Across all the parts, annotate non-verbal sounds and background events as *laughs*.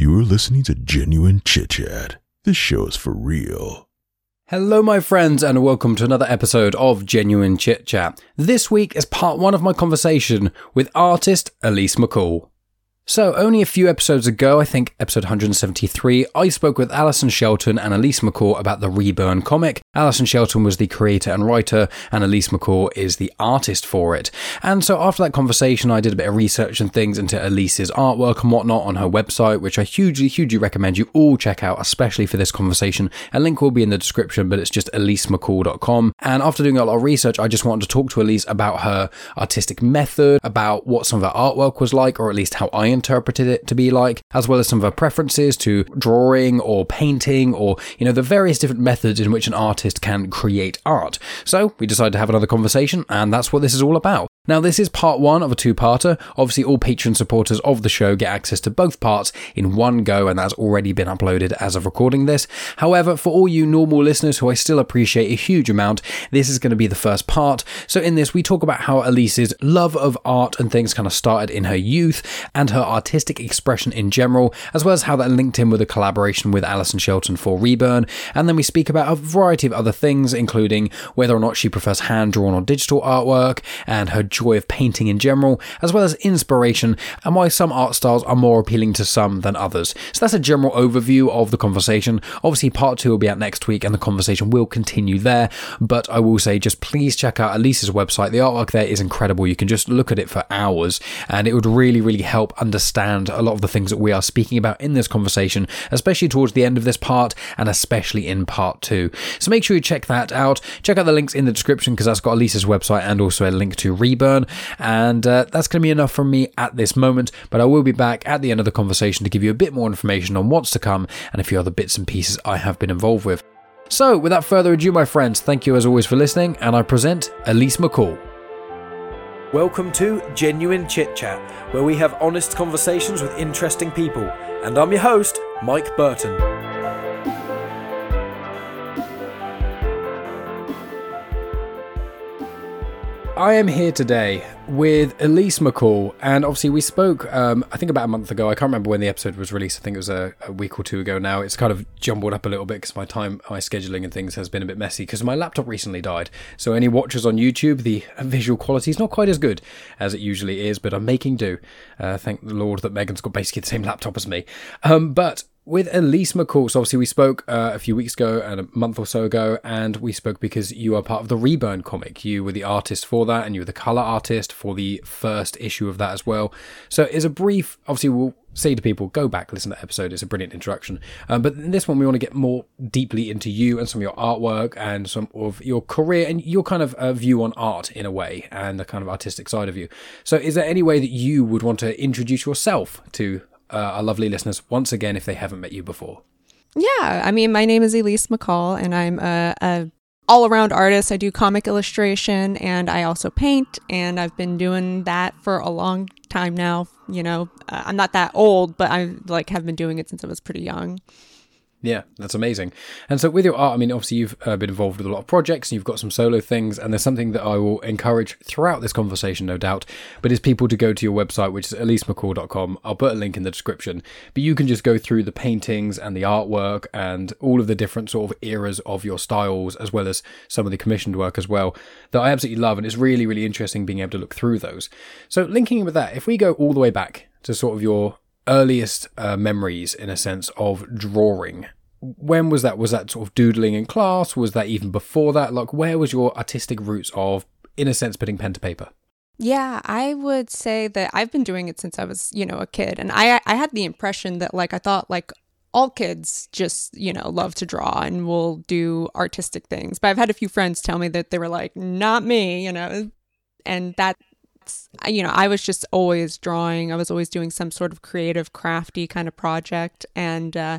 You're listening to Genuine Chit Chat. This show is for real. Hello, my friends, and welcome to another episode of Genuine Chit Chat. This week is part one of my conversation with artist Elise McCall. So, only a few episodes ago, I think episode 173, I spoke with Alison Shelton and Elise McCall about the Reburn comic. Alison Shelton was the creator and writer, and Elise McCall is the artist for it. And so, after that conversation, I did a bit of research and things into Elise's artwork and whatnot on her website, which I hugely, hugely recommend you all check out, especially for this conversation. A link will be in the description, but it's just elisemccall.com. And after doing a lot of research, I just wanted to talk to Elise about her artistic method, about what some of her artwork was like, or at least how I interpreted it to be like, as well as some of her preferences to drawing or painting or, you know, the various different methods in which an artist can create art. So we decided to have another conversation, and that's what this is all about. Now, this is part one of a two parter. Obviously, all Patreon supporters of the show get access to both parts in one go, and that's already been uploaded as of recording this. However, for all you normal listeners who I still appreciate a huge amount, this is going to be the first part. So, in this, we talk about how Elise's love of art and things kind of started in her youth and her artistic expression in general, as well as how that linked in with a collaboration with Alison Shelton for Reburn. And then we speak about a variety of other things, including whether or not she prefers hand drawn or digital artwork, and her joy of painting in general, as well as inspiration, and why some art styles are more appealing to some than others. So that's a general overview of the conversation. Obviously, part two will be out next week, and the conversation will continue there. But I will say, just please check out Elise's website. The artwork there is incredible. You can just look at it for hours, and it would really, really help understand a lot of the things that we are speaking about in this conversation, especially towards the end of this part, and especially in part two. So make sure you check that out. Check out the links in the description because that's got Elise's website and also a link to Reburn. And uh, that's going to be enough from me at this moment, but I will be back at the end of the conversation to give you a bit more information on what's to come and a few other bits and pieces I have been involved with. So, without further ado, my friends, thank you as always for listening, and I present Elise McCall. Welcome to Genuine Chit Chat, where we have honest conversations with interesting people. And I'm your host, Mike Burton. I am here today with Elise McCall, and obviously we spoke, um, I think about a month ago. I can't remember when the episode was released. I think it was a, a week or two ago now. It's kind of jumbled up a little bit because my time, my scheduling and things has been a bit messy because my laptop recently died. So any watchers on YouTube, the visual quality is not quite as good as it usually is, but I'm making do. Uh, thank the Lord that Megan's got basically the same laptop as me. Um, but with Elise McCall. So obviously we spoke uh, a few weeks ago and a month or so ago, and we spoke because you are part of the Reburn comic. You were the artist for that, and you were the color artist for the first issue of that as well. So it's a brief. Obviously, we'll say to people, go back, listen to that episode. It's a brilliant introduction. Um, but in this one, we want to get more deeply into you and some of your artwork and some of your career and your kind of uh, view on art in a way and the kind of artistic side of you. So, is there any way that you would want to introduce yourself to uh, our lovely listeners once again if they haven't met you before? Yeah, I mean, my name is Elise McCall, and I'm a, a all around artist. I do comic illustration, and I also paint, and I've been doing that for a long time now. You know, uh, I'm not that old, but I like have been doing it since I was pretty young. Yeah, that's amazing. And so with your art, I mean, obviously you've uh, been involved with a lot of projects and you've got some solo things. And there's something that I will encourage throughout this conversation, no doubt, but is people to go to your website, which is elisemccall.com. I'll put a link in the description, but you can just go through the paintings and the artwork and all of the different sort of eras of your styles, as well as some of the commissioned work as well, that I absolutely love. And it's really, really interesting being able to look through those. So linking with that, if we go all the way back to sort of your earliest uh, memories in a sense of drawing when was that was that sort of doodling in class was that even before that like where was your artistic roots of in a sense putting pen to paper yeah, I would say that I've been doing it since I was, you know, a kid. And I I had the impression that like I thought like all kids just, you know, love to draw and will do artistic things. But I've had a few friends tell me that they were like, not me, you know. And that you know, I was just always drawing. I was always doing some sort of creative, crafty kind of project. And uh,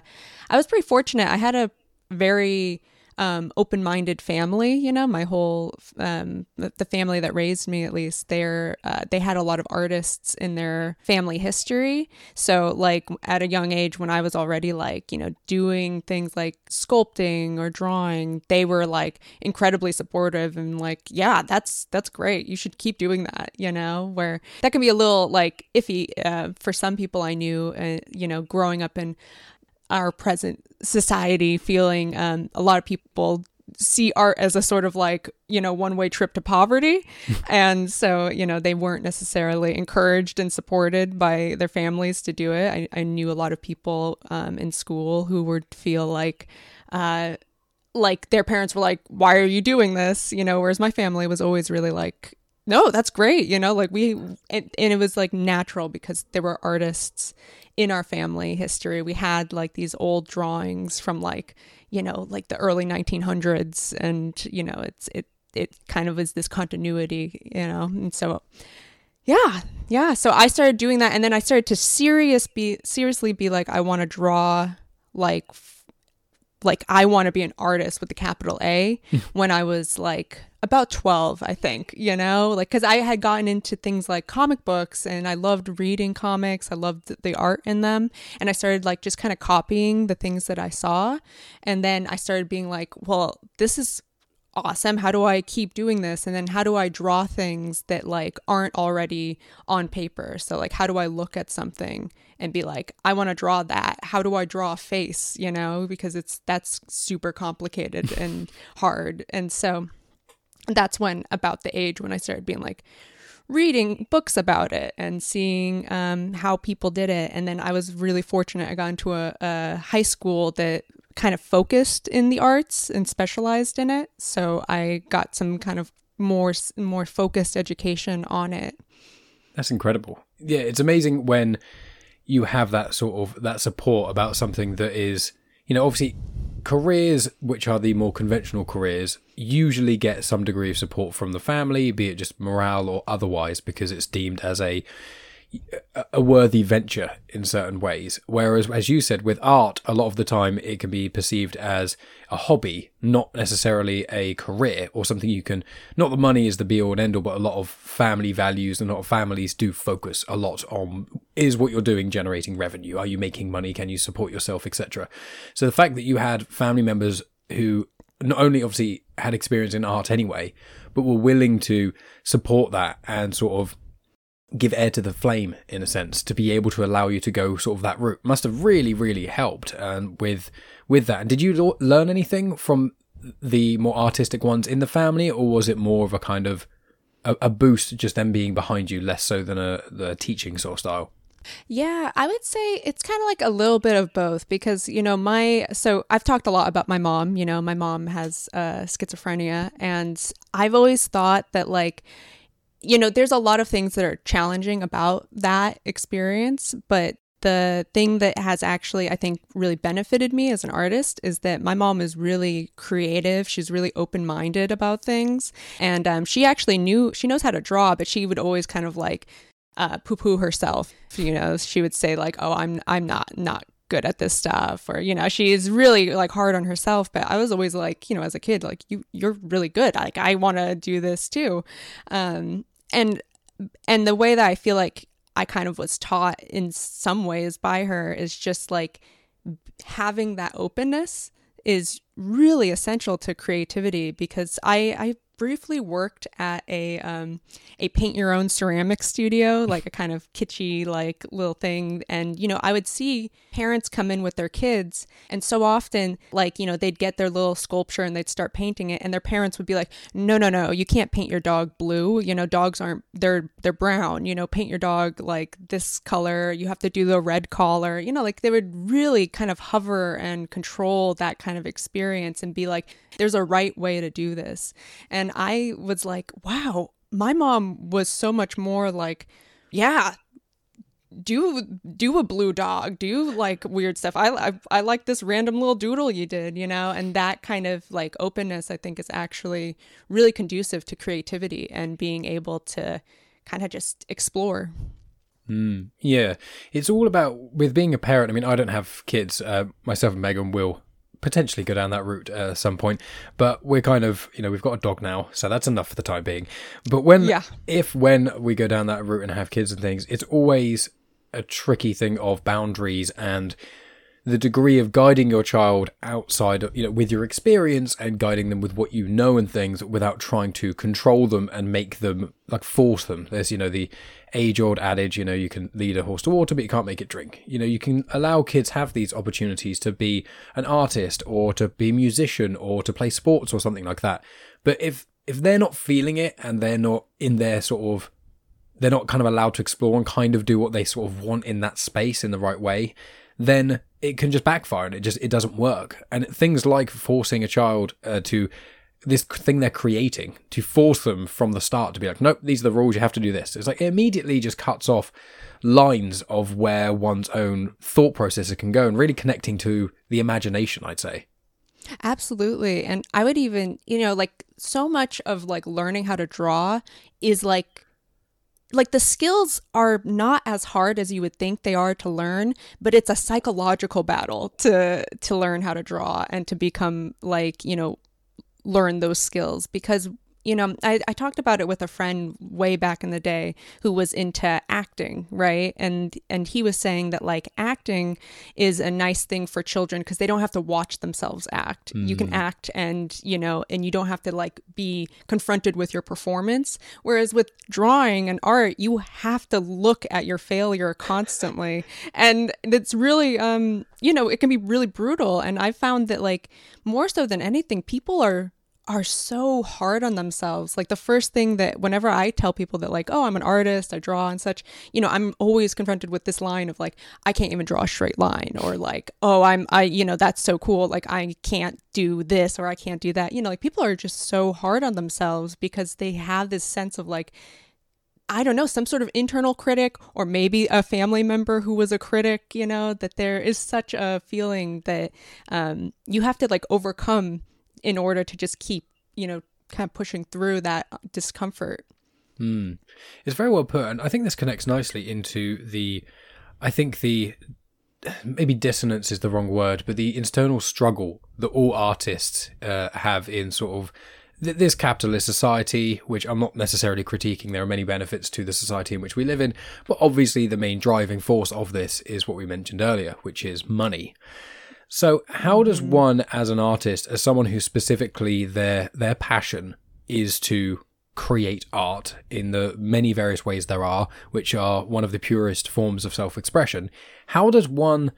I was pretty fortunate. I had a very um, open-minded family. You know, my whole um, the family that raised me, at least, they're uh, they had a lot of artists in their family history. So, like at a young age, when I was already like you know doing things like sculpting or drawing, they were like incredibly supportive and like, yeah, that's that's great. You should keep doing that. You know, where that can be a little like iffy uh, for some people I knew. Uh, you know, growing up in our present society feeling um, a lot of people see art as a sort of like you know one way trip to poverty. *laughs* And so you know they weren't necessarily encouraged and supported by their families to do it. I, I knew a lot of people um, in school who would feel like uh, like their parents were like why are you doing this? You know whereas my family was always really like no that's great. You know like we and, and it was like natural because there were artists in our family history. We had like these old drawings from like, you know, like the early 1900s and you know, it's it it kind of is this continuity, you know. And so yeah, yeah, so I started doing that and then I started to serious be seriously be like I want to draw like like I want to be an artist with the capital A hmm. when I was like about 12, I think, you know, like because I had gotten into things like comic books and I loved reading comics. I loved the art in them. And I started like just kind of copying the things that I saw. And then I started being like, well, this is awesome. How do I keep doing this? And then how do I draw things that like aren't already on paper? So like how do I look at something and be like, I want to draw that. How do I draw a face, you know? Because it's that's super complicated *laughs* and hard. And so that's when about the age when I started being like reading books about it and seeing um, how people did it. And then I was really fortunate. I got into a, a high school that kind of focused in the arts and specialized in it. So I got some kind of more more focused education on it. That's incredible. Yeah, it's amazing when you have that sort of that support about something that is, you know, obviously careers which are the more conventional careers usually get some degree of support from the family, be it just morale or otherwise, because it's deemed as a a worthy venture in certain ways. Whereas, as you said, with art, a lot of the time it can be perceived as a hobby, not necessarily a career or something you can. Not the money is the be all and end all, but a lot of family values and a lot of families do focus a lot on is what you're doing generating revenue? Are you making money? Can you support yourself, etc. So the fact that you had family members who not only obviously had experience in art anyway, but were willing to support that and sort of give air to the flame in a sense to be able to allow you to go sort of that route must have really really helped and with with that and did you learn anything from the more artistic ones in the family or was it more of a kind of a, a boost just them being behind you less so than a the teaching sort of style yeah, I would say it's kind of like a little bit of both because, you know, my, so I've talked a lot about my mom. You know, my mom has uh, schizophrenia, and I've always thought that, like, you know, there's a lot of things that are challenging about that experience, but the thing that has actually, I think, really benefited me as an artist is that my mom is really creative. She's really open minded about things. And um, she actually knew, she knows how to draw, but she would always kind of like, uh, poo poo herself. You know, she would say like, "Oh, I'm I'm not not good at this stuff," or you know, she is really like hard on herself. But I was always like, you know, as a kid, like you you're really good. Like I want to do this too, um, and and the way that I feel like I kind of was taught in some ways by her is just like having that openness is really essential to creativity because I I briefly worked at a um, a paint your own ceramic studio, *laughs* like a kind of kitschy like little thing. And you know, I would see parents come in with their kids, and so often, like you know, they'd get their little sculpture and they'd start painting it, and their parents would be like, "No, no, no, you can't paint your dog blue. You know, dogs aren't they're they're brown. You know, paint your dog like this color. You have to do the red collar. You know, like they would really kind of hover and control that kind of experience and be like, "There's a right way to do this," and I was like, wow, my mom was so much more like, yeah, do do a blue dog, do like weird stuff. I, I I like this random little doodle you did, you know, and that kind of like openness I think is actually really conducive to creativity and being able to kind of just explore. Mm, yeah, it's all about with being a parent. I mean, I don't have kids. Uh, myself and Megan will potentially go down that route uh, at some point, but we're kind of, you know, we've got a dog now, so that's enough for the time being. But when, Yeah. if when we go down that route and have kids and things, it's always a tricky thing of boundaries and the degree of guiding your child outside you know, with your experience and guiding them with what you know and things without trying to control them and make them, like, force them. There's, you know, the age old adage, you know, you can lead a horse to water, but you can't make it drink. You know, you can allow kids have these opportunities to be an artist or to be a musician or to play sports or something like that. But if, if they're not feeling it and they're not in their sort of they're not kind of allowed to explore and kind of do what they sort of want in that space in the right way, then it can just backfire and it just it doesn't work. And things like forcing a child uh, to this thing they're creating to force them from the start to be like, nope, these are the rules. You have to do this. It's like it immediately just cuts off lines of where one's own thought processes can go and really connecting to the imagination. I'd say. Absolutely. And I would even, you know, like so much of like learning how to draw is like like the skills are not as hard as you would think they are to learn, but it's a psychological battle to to learn how to draw and to become like, you know, learn those skills because you know, I, I talked about it with a friend way back in the day who was into acting, right? And and he was saying that like acting is a nice thing for children because they don't have to watch themselves act. You can act and, you know, and you don't have to like be confronted with your performance. Whereas with drawing and art, you have to look at your failure constantly. *laughs* And it's really um, you know, it can be really brutal. And I found that like more so than anything, people are are so hard on themselves. Like the first thing that whenever I tell people that like, oh, I'm an artist, I draw and such, you know, I'm always confronted with this line of like, I can't even draw a straight line or like, oh, I'm I, you know, that's so cool. Like I can't do this or I can't do that. You know, like people are just so hard on themselves because they have this sense of like I don't know, some sort of internal critic or maybe a family member who was a critic, you know, that there is such a feeling that um, you have to like overcome in order to just keep, you know, kind of pushing through that discomfort. Hmm. It's very well put, and I think this connects nicely into the. I think the maybe dissonance is the wrong word, but the internal struggle that all artists uh, have in sort of th- this capitalist society, which I'm not necessarily critiquing. There are many benefits to the society in which we live in, but obviously the main driving force of this is what we mentioned earlier, which is money. So, how does mm-hmm. one, as an artist, as someone who specifically their their passion is to create art in the many various ways there are, which are one of the purest forms of self-expression, how does one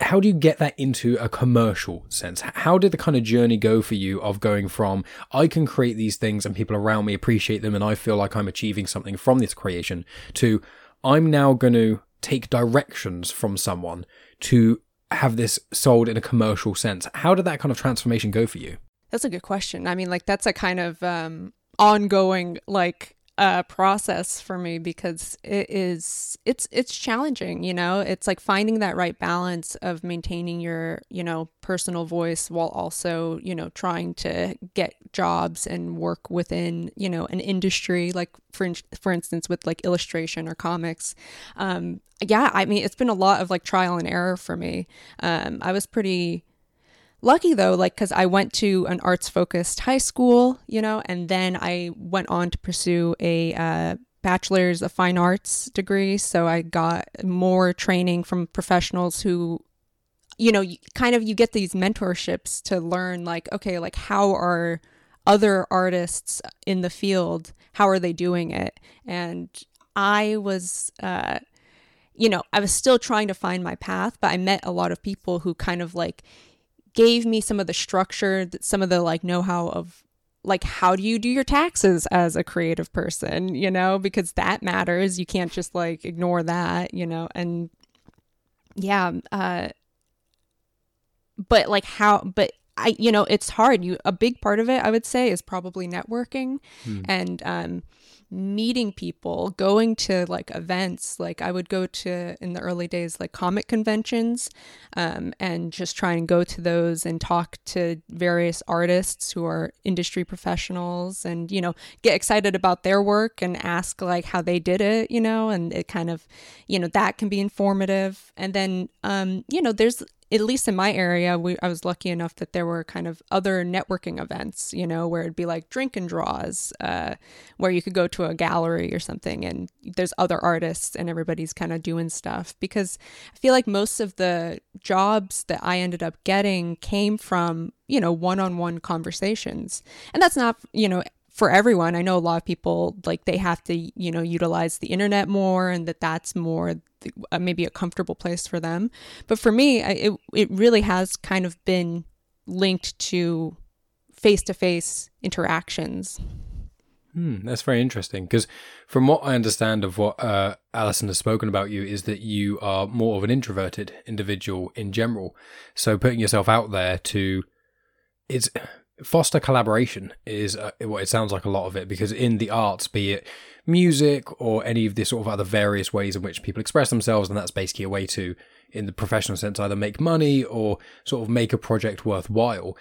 how do you get that into a commercial sense? How did the kind of journey go for you of going from I can create these things and people around me appreciate them and I feel like I'm achieving something from this creation to I'm now going to take directions from someone to have this sold in a commercial sense. How did that kind of transformation go for you? That's a good question. I mean, like that's a kind of um, ongoing like uh, process for me because it is it's it's challenging. You know, it's like finding that right balance of maintaining your you know personal voice while also you know trying to get jobs and work within you know an industry like for in- for instance with like illustration or comics. Um, yeah, I mean, it's been a lot of like trial and error for me. Um, I was pretty lucky though like because i went to an arts focused high school you know and then i went on to pursue a uh, bachelor's of fine arts degree. So i got more training from professionals who you know kind of you get these mentorships to learn like okay like how are other artists in the field how are they doing it? And i was uh you know i was still trying to find my path but i met a lot of people who kind of like gave me some of the structure, some of the like know-how of like how do you do your taxes as a creative person, you know, because that matters. You can't just like ignore that, you know. And yeah, uh but like how but I you know, it's hard. You a big part of it I would say is probably networking and um meeting people, going to like events. Like I would go to in the early days like comic conventions, um, and just try and go to those and talk to various artists who are industry professionals, and you know get excited about their work and ask like how they did it, you know, and it kind of, you know, that can be informative. And then, um, you know, there's at least in my area, we, I was lucky enough that there were kind of other networking events, you know, where it'd be like drink and draws, uh, where you could go to a gallery or something and there's other artists and everybody's kind of doing stuff. Because I feel like most of the jobs that I ended up getting came from, you know, one on one conversations. And that's not, you know, for everyone. I know a lot of people like they have to, you know, utilize the internet more and that that's more uh, maybe a comfortable place for them. But for me, I, it it really has kind of been linked to face-to-face interactions. Hmm, that's very interesting because from what I understand of what uh, Alison has spoken about you is that you are more of an introverted individual in general. So putting yourself out there to it's foster collaboration is uh, what it sounds like a lot of it because in the arts be it music or any of the sort of other various ways in which people express themselves and that's basically a way to in the professional sense either make money or sort of make a project worthwhile.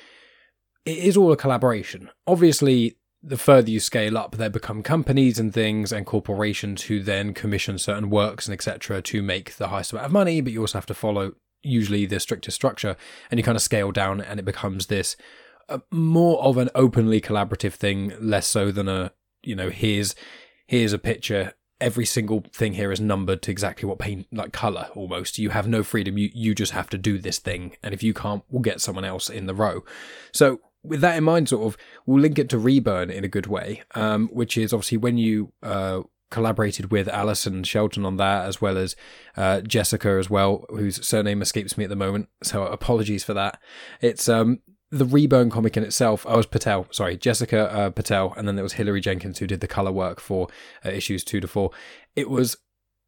It is all a collaboration. Obviously the further you scale up there become companies and things and corporations who then commission certain works and etc to make the highest amount of money but you also have to follow usually the strictest structure and you kind of scale down and it becomes this more of an openly collaborative thing, less so than a you know here's here's a picture. Every single thing here is numbered to exactly what paint like color almost. You have no freedom. You you just have to do this thing, and if you can't, we'll get someone else in the row. So with that in mind, sort of, we'll link it to Reburn in a good way, um, which is obviously when you uh, collaborated with Alison Shelton on that, as well as uh, Jessica as well, whose surname escapes me at the moment. So apologies for that. It's um, the Reburn comic in itself, I was Patel, sorry, Jessica uh, Patel, and then there was Hilary Jenkins who did the color work for uh, issues two to four. It was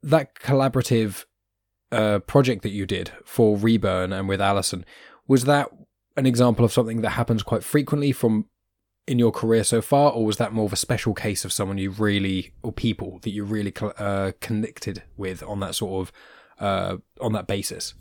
that collaborative uh, project that you did for Reburn and with Alison. Was that an example of something that happens quite frequently from in your career so far, or was that more of a special case of someone you really, or people that you really uh, connected with on that sort of uh, on that basis?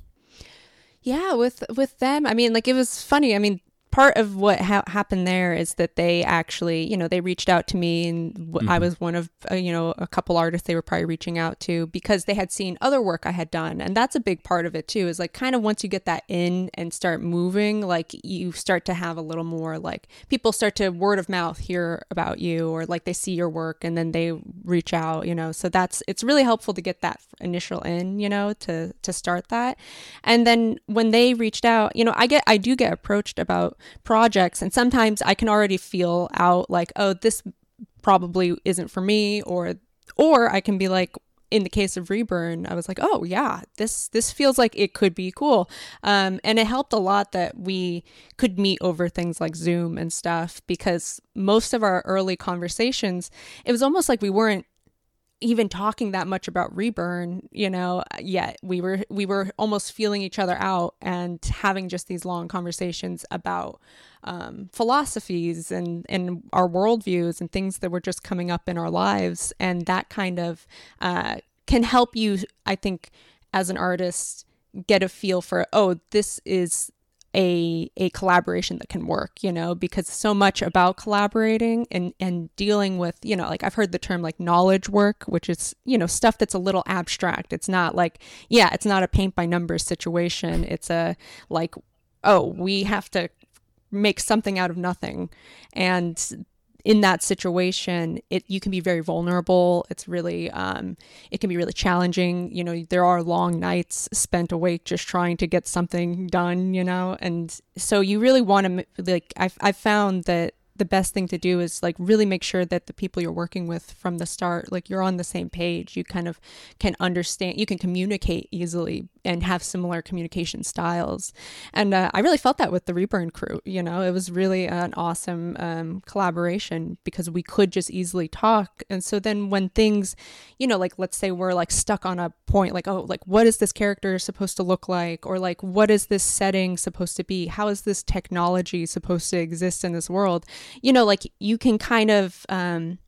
Yeah, with with them, I mean, like it was funny. I mean, part of what ha- happened there is that they actually, you know, they reached out to me, and w- mm-hmm. I was one of, uh, you know, a couple artists they were probably reaching out to because they had seen other work I had done, and that's a big part of it too. Is like kind of once you get that in and start moving, like you start to have a little more like people start to word of mouth hear about you, or like they see your work and then they reach out, you know. So that's it's really helpful to get that initial in, you know, to to start that, and then when they reached out, you know, I get I do get approached about projects and sometimes I can already feel out like oh this probably isn't for me or or I can be like in the case of Reburn, I was like, oh yeah, this this feels like it could be cool, um, and it helped a lot that we could meet over things like Zoom and stuff because most of our early conversations, it was almost like we weren't even talking that much about reburn you know yet we were we were almost feeling each other out and having just these long conversations about um, philosophies and and our worldviews and things that were just coming up in our lives. And that kind of uh, can help you i think as an artist get a feel for oh this is a a collaboration that can work, you know, because so much about collaborating and and dealing with, you know, like I've heard the term like knowledge work, which is, you know, stuff that's a little abstract. It's not like, yeah, it's not a paint by numbers situation. It's a like, oh, we have to make something out of nothing. And in that situation, it you can be very vulnerable. It's really um, it can be really challenging. You know, there are long nights spent awake just trying to get something done. You know, and so you really want to like I've I've found that the best thing to do is like really make sure that the people you're working with from the start like you're on the same page. You kind of can understand you can communicate easily and have similar communication styles. And uh, i really felt that with the reburn crew you know? It was really an awesome um, collaboration because we could just easily talk. And so then when things you know like let's say we're like stuck on a point like oh like what is this character supposed to look like? Or like what is this setting supposed to be? How is this technology supposed to exist in this world you know, like you can kind of um,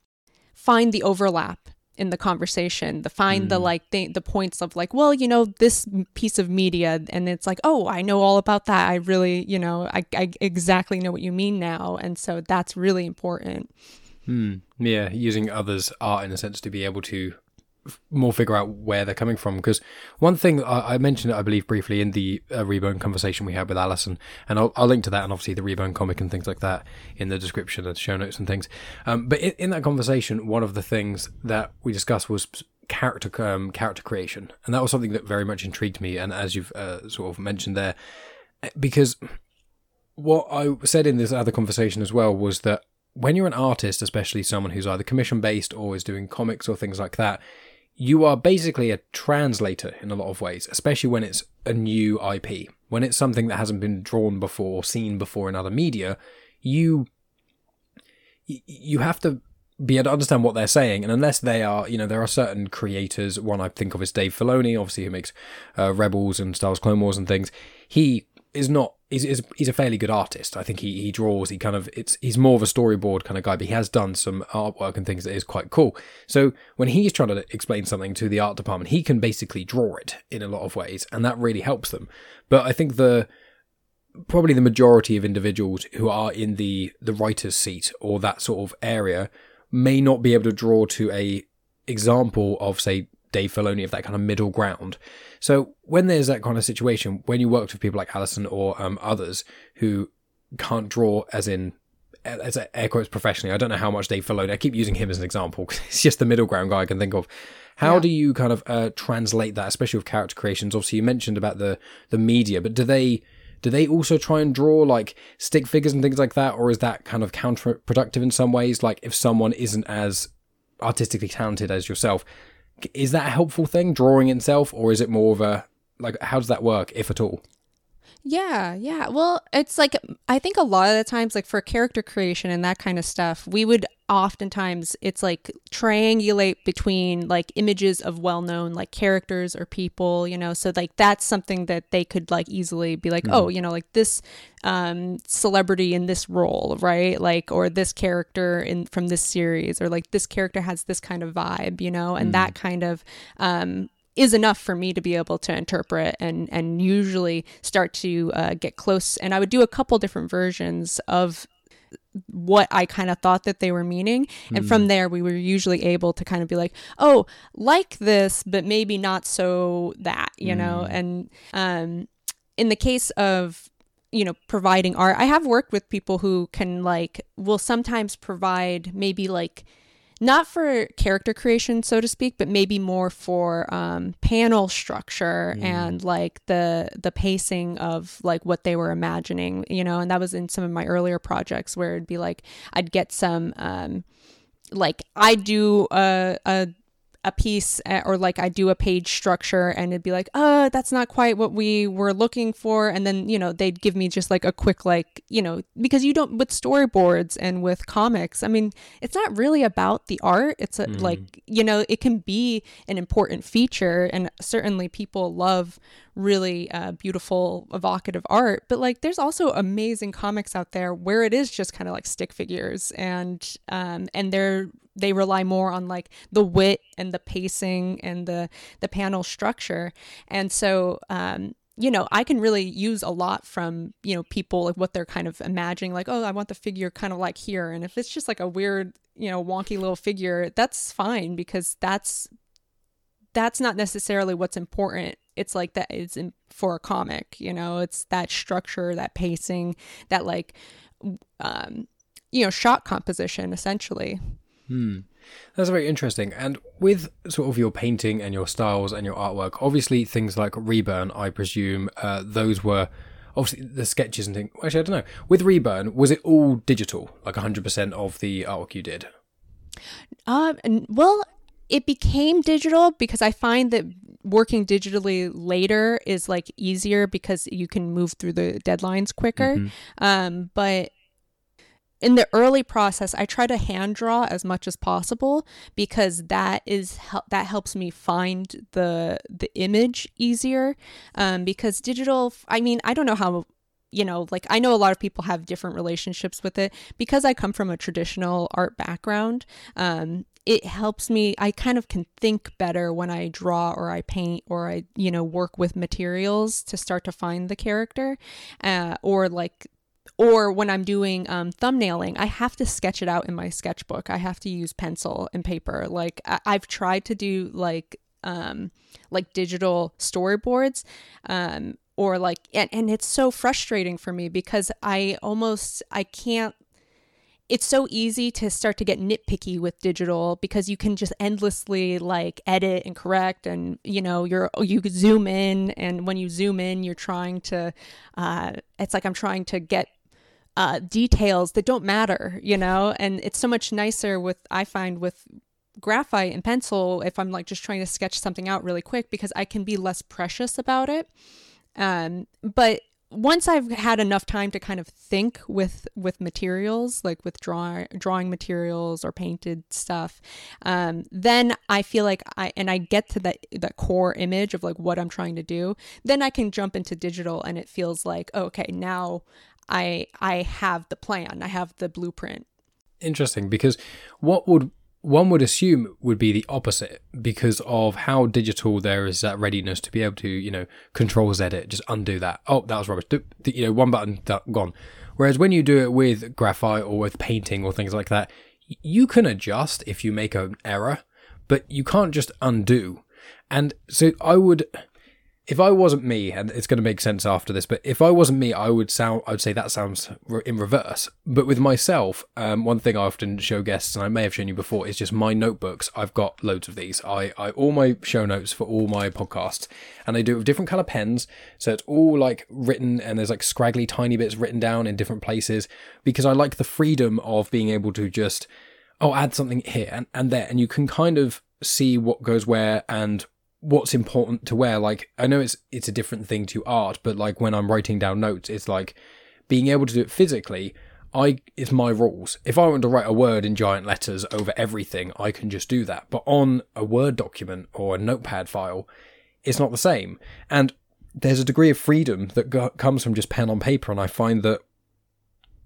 find the overlap in the conversation the find mm. the like the, the points of like well you know this piece of media and it's like oh i know all about that i really you know i, I exactly know what you mean now and so that's really important hmm. yeah using others art in a sense to be able to more figure out where they're coming from. Because one thing I, I mentioned, I believe, briefly in the uh, Reborn conversation we had with Alison, and I'll, I'll link to that and obviously the Reborn comic and things like that in the description and show notes and things. Um, but in, in that conversation, one of the things that we discussed was character um, character creation, and that was something that very much intrigued me. And as you've uh, sort of mentioned there, because what I said in this other conversation as well was that when you're an artist, especially someone who's either commission based or is doing comics or things like that, you are basically a translator in a lot of ways, especially when it's a new IP. When it's something that hasn't been drawn before or seen before in other media, you you have to be able to understand what they're saying. And unless they are, you know, there are certain creators. One I think of is Dave Filoni, obviously, who makes uh, Rebels and Star Wars Clone Wars and things. He is not. He's, he's, he's a fairly good artist. I think he, he draws. He kind of it's he's more of a storyboard kind of guy, but he has done some artwork and things that is quite cool. So when he's trying to explain something to the art department, he can basically draw it in a lot of ways, and that really helps them. But I think the probably the majority of individuals who are in the the writer's seat or that sort of area may not be able to draw to a example of say Dave Filoni of that kind of middle ground. So when there's that kind of situation, when you work with people like Alison or um, others who can't draw as in as a, air quotes professionally, I don't know how much Dave Filoni. I keep using him as an example *laughs* because it's just the middle ground guy I can think of. How Yeah. do you kind of uh, translate that, especially with character creations? Obviously, you mentioned about the the media, but do they do they also try and draw like stick figures and things like that, or is that kind of counterproductive in some ways? Like if someone isn't as artistically talented as yourself, is that a helpful thing, drawing itself, or is it more of a like how does that work, if at all? Yeah, yeah. Well, it's like I think a lot of the times, like for character creation and that kind of stuff, we would oftentimes it's like triangulate between like images of well-known like characters or people, you know. So like that's something that they could like easily be like, oh, you know, like this um celebrity in this role, right? Like or this character in from this series, or like this character has this kind of vibe, you know, and that kind of um is enough for me to be able to interpret and and usually start to uh, get close. And I would do a couple different versions of what I kind of thought that they were meaning. And from there, we were usually able to kind of be like, oh, like this, but maybe not so that, you know? And um, in the case of, you know, providing art, I have worked with people who can, like, will sometimes provide maybe like, not for character creation, so to speak, but maybe more for um, panel structure and like the the pacing of like what they were imagining, you know. And that was in some of my earlier projects where it'd be like I'd get some um, like I do a a a piece uh, or like I do a page structure and it'd be like, uh, that's not quite what we were looking for. And then, you know, they'd give me just like a quick, like, you know, because you don't, with storyboards and with comics, I mean, it's not really about the art. It's a, like, you know, it can be an important feature. And certainly people love really uh, beautiful, evocative art. But like, there's also amazing comics out there where it is just kind of like stick figures and, um, and they're, they rely more on like the wit and the pacing and the the panel structure and so um you know i can really use a lot from you know people like what they're kind of imagining like oh i want the figure kind of like here and if it's just like a weird you know wonky little figure that's fine because that's that's not necessarily what's important it's like that it's in, for a comic you know it's that structure that pacing that like um you know shot composition essentially hmm That's very interesting. And with sort of your painting and your styles and your artwork, obviously things like Reburn, I presume, uh, those were obviously the sketches and things. Actually, I don't know. With Reburn, was it all digital, like 100% of the artwork you did? Um, well, it became digital because I find that working digitally later is like easier because you can move through the deadlines quicker. Um, but in the early process, I try to hand draw as much as possible because that is that helps me find the the image easier. Um, because digital, I mean, I don't know how you know, like I know a lot of people have different relationships with it because I come from a traditional art background. Um, it helps me. I kind of can think better when I draw or I paint or I, you know, work with materials to start to find the character, uh, or like or when I'm doing um, thumbnailing, I have to sketch it out in my sketchbook. I have to use pencil and paper. Like I- I've tried to do like um, like digital storyboards, um, or like, and, and it's so frustrating for me because I almost I can't it's so easy to start to get nitpicky with digital because you can just endlessly like edit and correct and you know you're you zoom in and when you zoom in you're trying to uh, it's like i'm trying to get uh, details that don't matter you know? And it's so much nicer with i find with graphite and pencil if i'm like just trying to sketch something out really quick because i can be less precious about it. Um, but once I've had enough time to kind of think with with materials, like with draw, drawing materials or painted stuff, um, then I feel like I and I get to that that core image of like what I'm trying to do. Then I can jump into digital, and it feels like oh, okay, now I I have the plan, I have the blueprint. Interesting, because what would one would assume would be the opposite because of how digital there is that readiness to be able to, you know, control Z it, just undo that. Oh, that was rubbish. You know, one button, gone. Whereas when you do it with graphite or with painting or things like that, you can adjust if you make an error, but you can't just undo. And so I would if I wasn't me, and it's going to make sense after this, but if I wasn't me, I would sound, I would say that sounds in reverse. But with myself, um, one thing I often show guests, and I may have shown you before, is just my notebooks. I've got loads of these. I, I all my show notes for all my podcasts, and I do it with different color pens, so it's all like written, and there's like scraggly tiny bits written down in different places because I like the freedom of being able to just, oh, add something here and, and there, and you can kind of see what goes where and what's important to wear. Like i know it's it's a different thing to art but like when i'm writing down notes it's like being able to do it physically i it's my rules. If i want to write a word in giant letters over everything i can just do that. But on a word document or a notepad file it's not the same. And there's a degree of freedom that go- comes from just pen on paper and i find that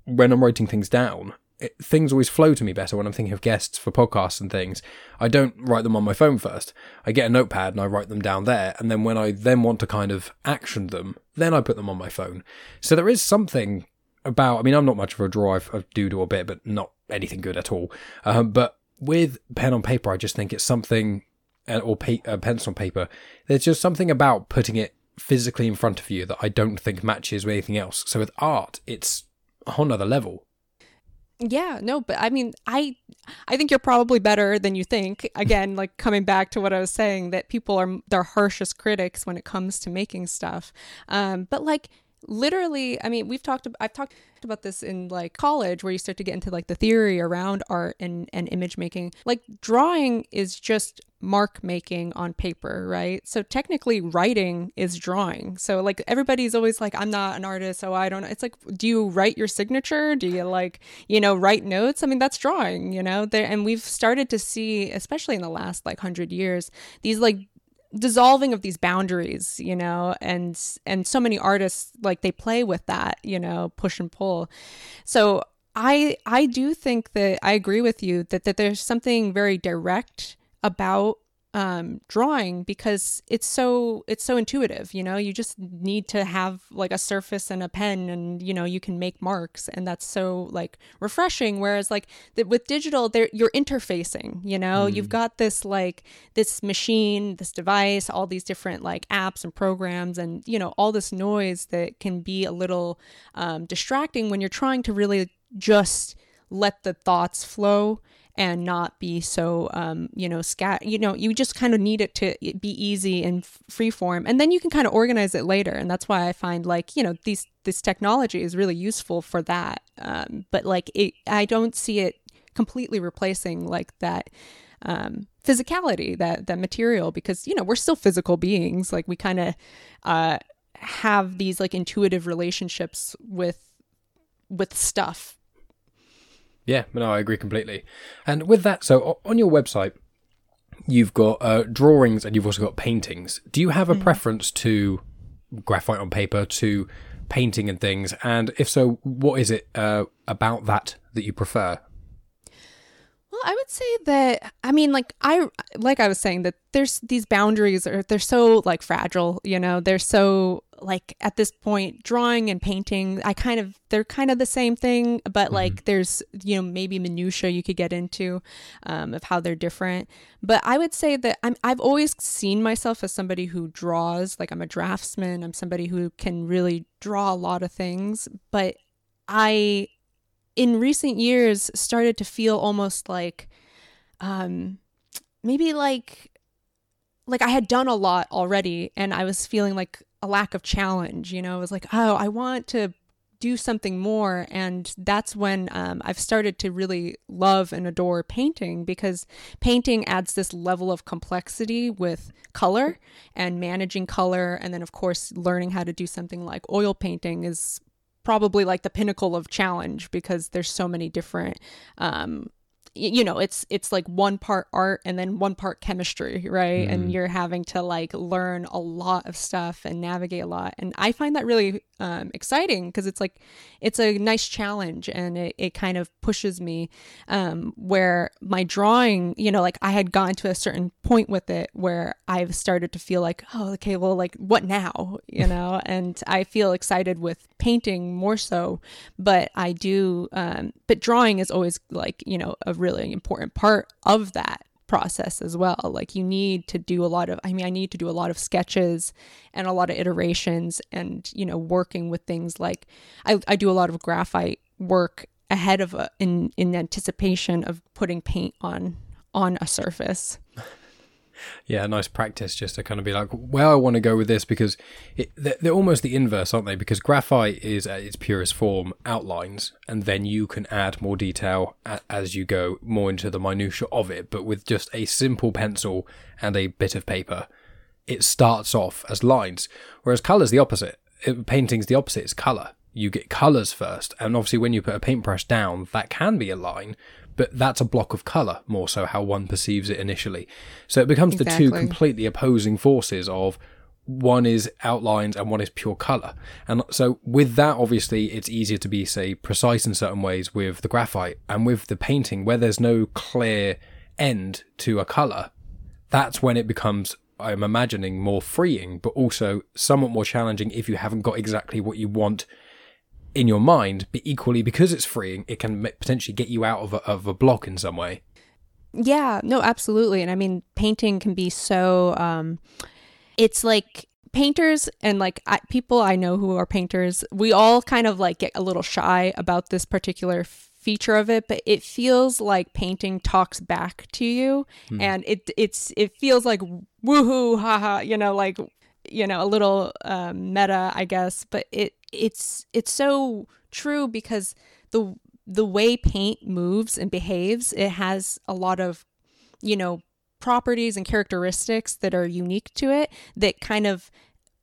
when i'm writing things down it, things always flow to me better when I'm thinking of guests for podcasts and things. I don't write them on my phone first. I get a notepad and I write them down there, and then when I then want to kind of action them, then I put them on my phone. So there is something about. I mean, I'm not much of a drawer. I do do a bit, but not anything good at all. Um, but with pen on paper, I just think it's something, uh, or pa- uh, pencil on paper. There's just something about putting it physically in front of you that I don't think matches with anything else. So with art, it's a whole level. Yeah, no, but I mean, I I think you're probably better than you think. Again, like coming back to what I was saying that people are their harshest critics when it comes to making stuff. Um, but like literally, I mean, we've talked I've talked about this in like college where you start to get into like the theory around art and and image making. Like drawing is just mark making on paper, right? So technically writing is drawing. So like everybody's always like I'm not an artist, so I don't It's like do you write your signature? Do you like, you know, write notes? I mean, that's drawing, you know? There and we've started to see especially in the last like 100 years these like dissolving of these boundaries you know and and so many artists like they play with that you know push and pull. So i i do think that i agree with you that that there's something very direct about um, drawing because it's so it's so intuitive you know? You just need to have like a surface and a pen and you know you can make marks and that's so like refreshing. Whereas like the, with digital there you're interfacing you know? Mm. you've got this like this machine this device all these different like apps and programs and you know all this noise that can be a little um, distracting when you're trying to really just let the thoughts flow and not be so um, you know scat you know you just kind of need it to be easy and free form and then you can kind of organize it later and that's why i find like you know these this technology is really useful for that um, but like it i don't see it completely replacing like that um, physicality that that material because you know we're still physical beings like we kind of uh, have these like intuitive relationships with with stuff yeah, no, I agree completely. And with that, so on your website, you've got uh, drawings and you've also got paintings. Do you have a mm. preference to graphite on paper, to painting and things? And if so, what is it uh, about that that you prefer? Well, I would say that I mean like I like I was saying that there's these boundaries are they're so like fragile, you know, they're so like at this point drawing and painting i kind of they're kind of the same thing but mm-hmm. like there's you know maybe minutia you could get into um, of how they're different but i would say that I'm, i've always seen myself as somebody who draws like i'm a draftsman i'm somebody who can really draw a lot of things but i in recent years started to feel almost like um maybe like like I had done a lot already and I was feeling like a lack of challenge, you know, it was like, oh, I want to do something more. And that's when um, I've started to really love and adore painting because painting adds this level of complexity with color and managing color. And then, of course, learning how to do something like oil painting is probably like the pinnacle of challenge because there's so many different um, you know it's it's like one part art and then one part chemistry right? Mm. and you're having to like learn a lot of stuff and navigate a lot. And i find that really um, exciting because it's like it's a nice challenge and it, it kind of pushes me um, where my drawing you know like i had gotten to a certain point with it where i've started to feel like oh okay well like what now? You know? *laughs* And i feel excited with painting more so but i do um, but drawing is always like you know a really important part of that process as well. Like you need to do a lot of I mean I need to do a lot of sketches and a lot of iterations and you know working with things like I I do a lot of graphite work ahead of a, in in anticipation of putting paint on on a surface yeah, nice practice just to kind of be like, where I want to go with this because it, they're, they're, almost the inverse, aren't they? Because graphite is at its purest form outlines, and then you can add more detail as you go more into the minutia of it. But with just a simple pencil and a bit of paper, it starts off as lines, whereas color's the opposite. It, painting's the opposite. It's color. You get colors first, and obviously when you put a paintbrush down, that can be a line, but that's a block of color more so how one perceives it initially. So it becomes exactly. the two completely opposing forces of one is outlines and one is pure color. And so with that, obviously, it's easier to be, say, precise in certain ways with the graphite and with the painting where there's no clear end to a color. That's when it becomes, I'm imagining, more freeing, but also somewhat more challenging if you haven't got exactly what you want in your mind, but equally because it's freeing, it can potentially get you out of a, of a block in some way. Yeah, no, absolutely. And I mean, painting can be so, um, it's like painters and like I, people I know who are painters, we all kind of like get a little shy about this particular feature of it, but it feels like painting talks back to you, hmm. and it it's it feels like woohoo, haha, you know, like you know, a little um, meta, I guess, but it it's it's so true because the the way paint moves and behaves, it has a lot of, you know, properties and characteristics that are unique to it that kind of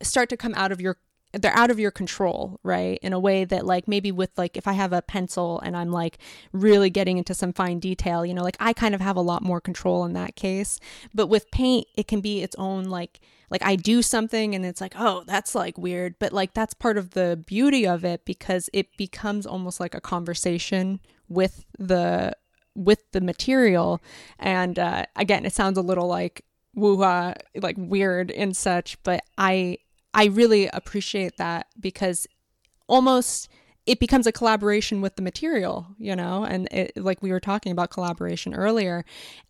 start to come out of your they're out of your control, right? In a way that like maybe with like if I have a pencil and I'm like really getting into some fine detail, you know, like I kind of have a lot more control in that case. But with paint, it can be its own like like I do something and it's like, "Oh, that's like weird." But like that's part of the beauty of it because it becomes almost like a conversation with the with the material and uh again, it sounds a little like woo like weird and such, but I I really appreciate that because almost it becomes a collaboration with the material, you know, and it, like we were talking about collaboration earlier,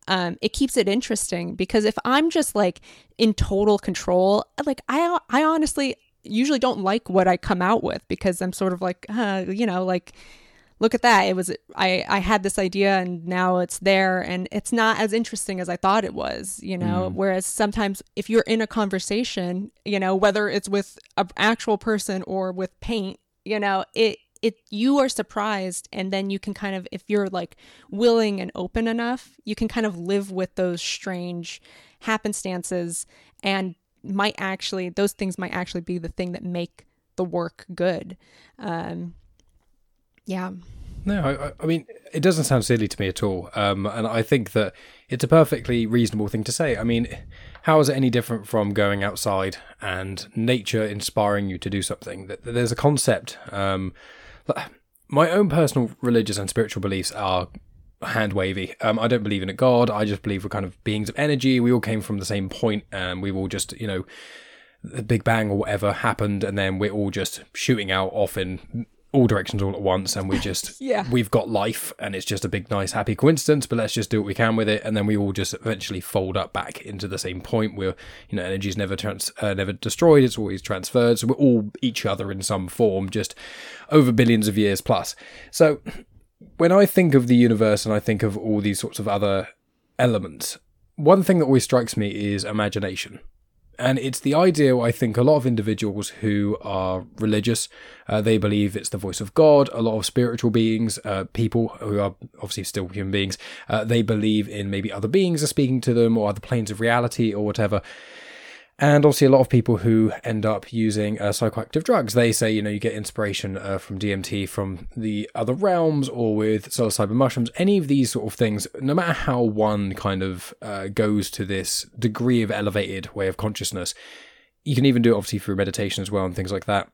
um, it keeps it interesting because if I'm just like in total control, like I, I honestly usually don't like what I come out with because I'm sort of like, uh, you know, like look at that. It was i i had this idea and now it's there and it's not as interesting as i thought it was you know? Mm. whereas sometimes if you're in a conversation you know whether it's with an actual person or with paint you know it it you are surprised and then you can kind of if you're like willing and open enough you can kind of live with those strange happenstances and might actually those things might actually be the thing that make the work good. Um yeah. No, I, I, mean, it doesn't sound silly to me at all. Um, and I think that it's a perfectly reasonable thing to say. I mean, how is it any different from going outside and nature inspiring you to do something? There's a concept. Um, my own personal religious and spiritual beliefs are hand wavy. Um, I don't believe in a god. I just believe we're kind of beings of energy. We all came from the same point, and we've all just, you know, the Big Bang or whatever happened, and then we're all just shooting out off in all directions all at once, and we *laughs* just Yeah. we've got life, and it's just a big, nice, happy coincidence. But let's just do what we can with it, and then we all just eventually fold up back into the same point where you know energy is never trans- uh, never destroyed; it's always transferred. So we're all each other in some form, just over billions of years plus. So when I think of the universe and I think of all these sorts of other elements, one thing that always strikes me is imagination. And it's the idea, I think, a lot of individuals who are religious, uh, they believe it's the voice of God. A lot of spiritual beings, uh, people who are obviously still human beings, uh, they believe in maybe other beings are speaking to them or other planes of reality or whatever. And obviously, a lot of people who end up using uh, psychoactive drugs, they say, you know, you get inspiration uh, from DMT from the other realms or with psilocybin mushrooms, any of these sort of things, no matter how one kind of uh, goes to this degree of elevated way of consciousness, you can even do it obviously through meditation as well and things like that.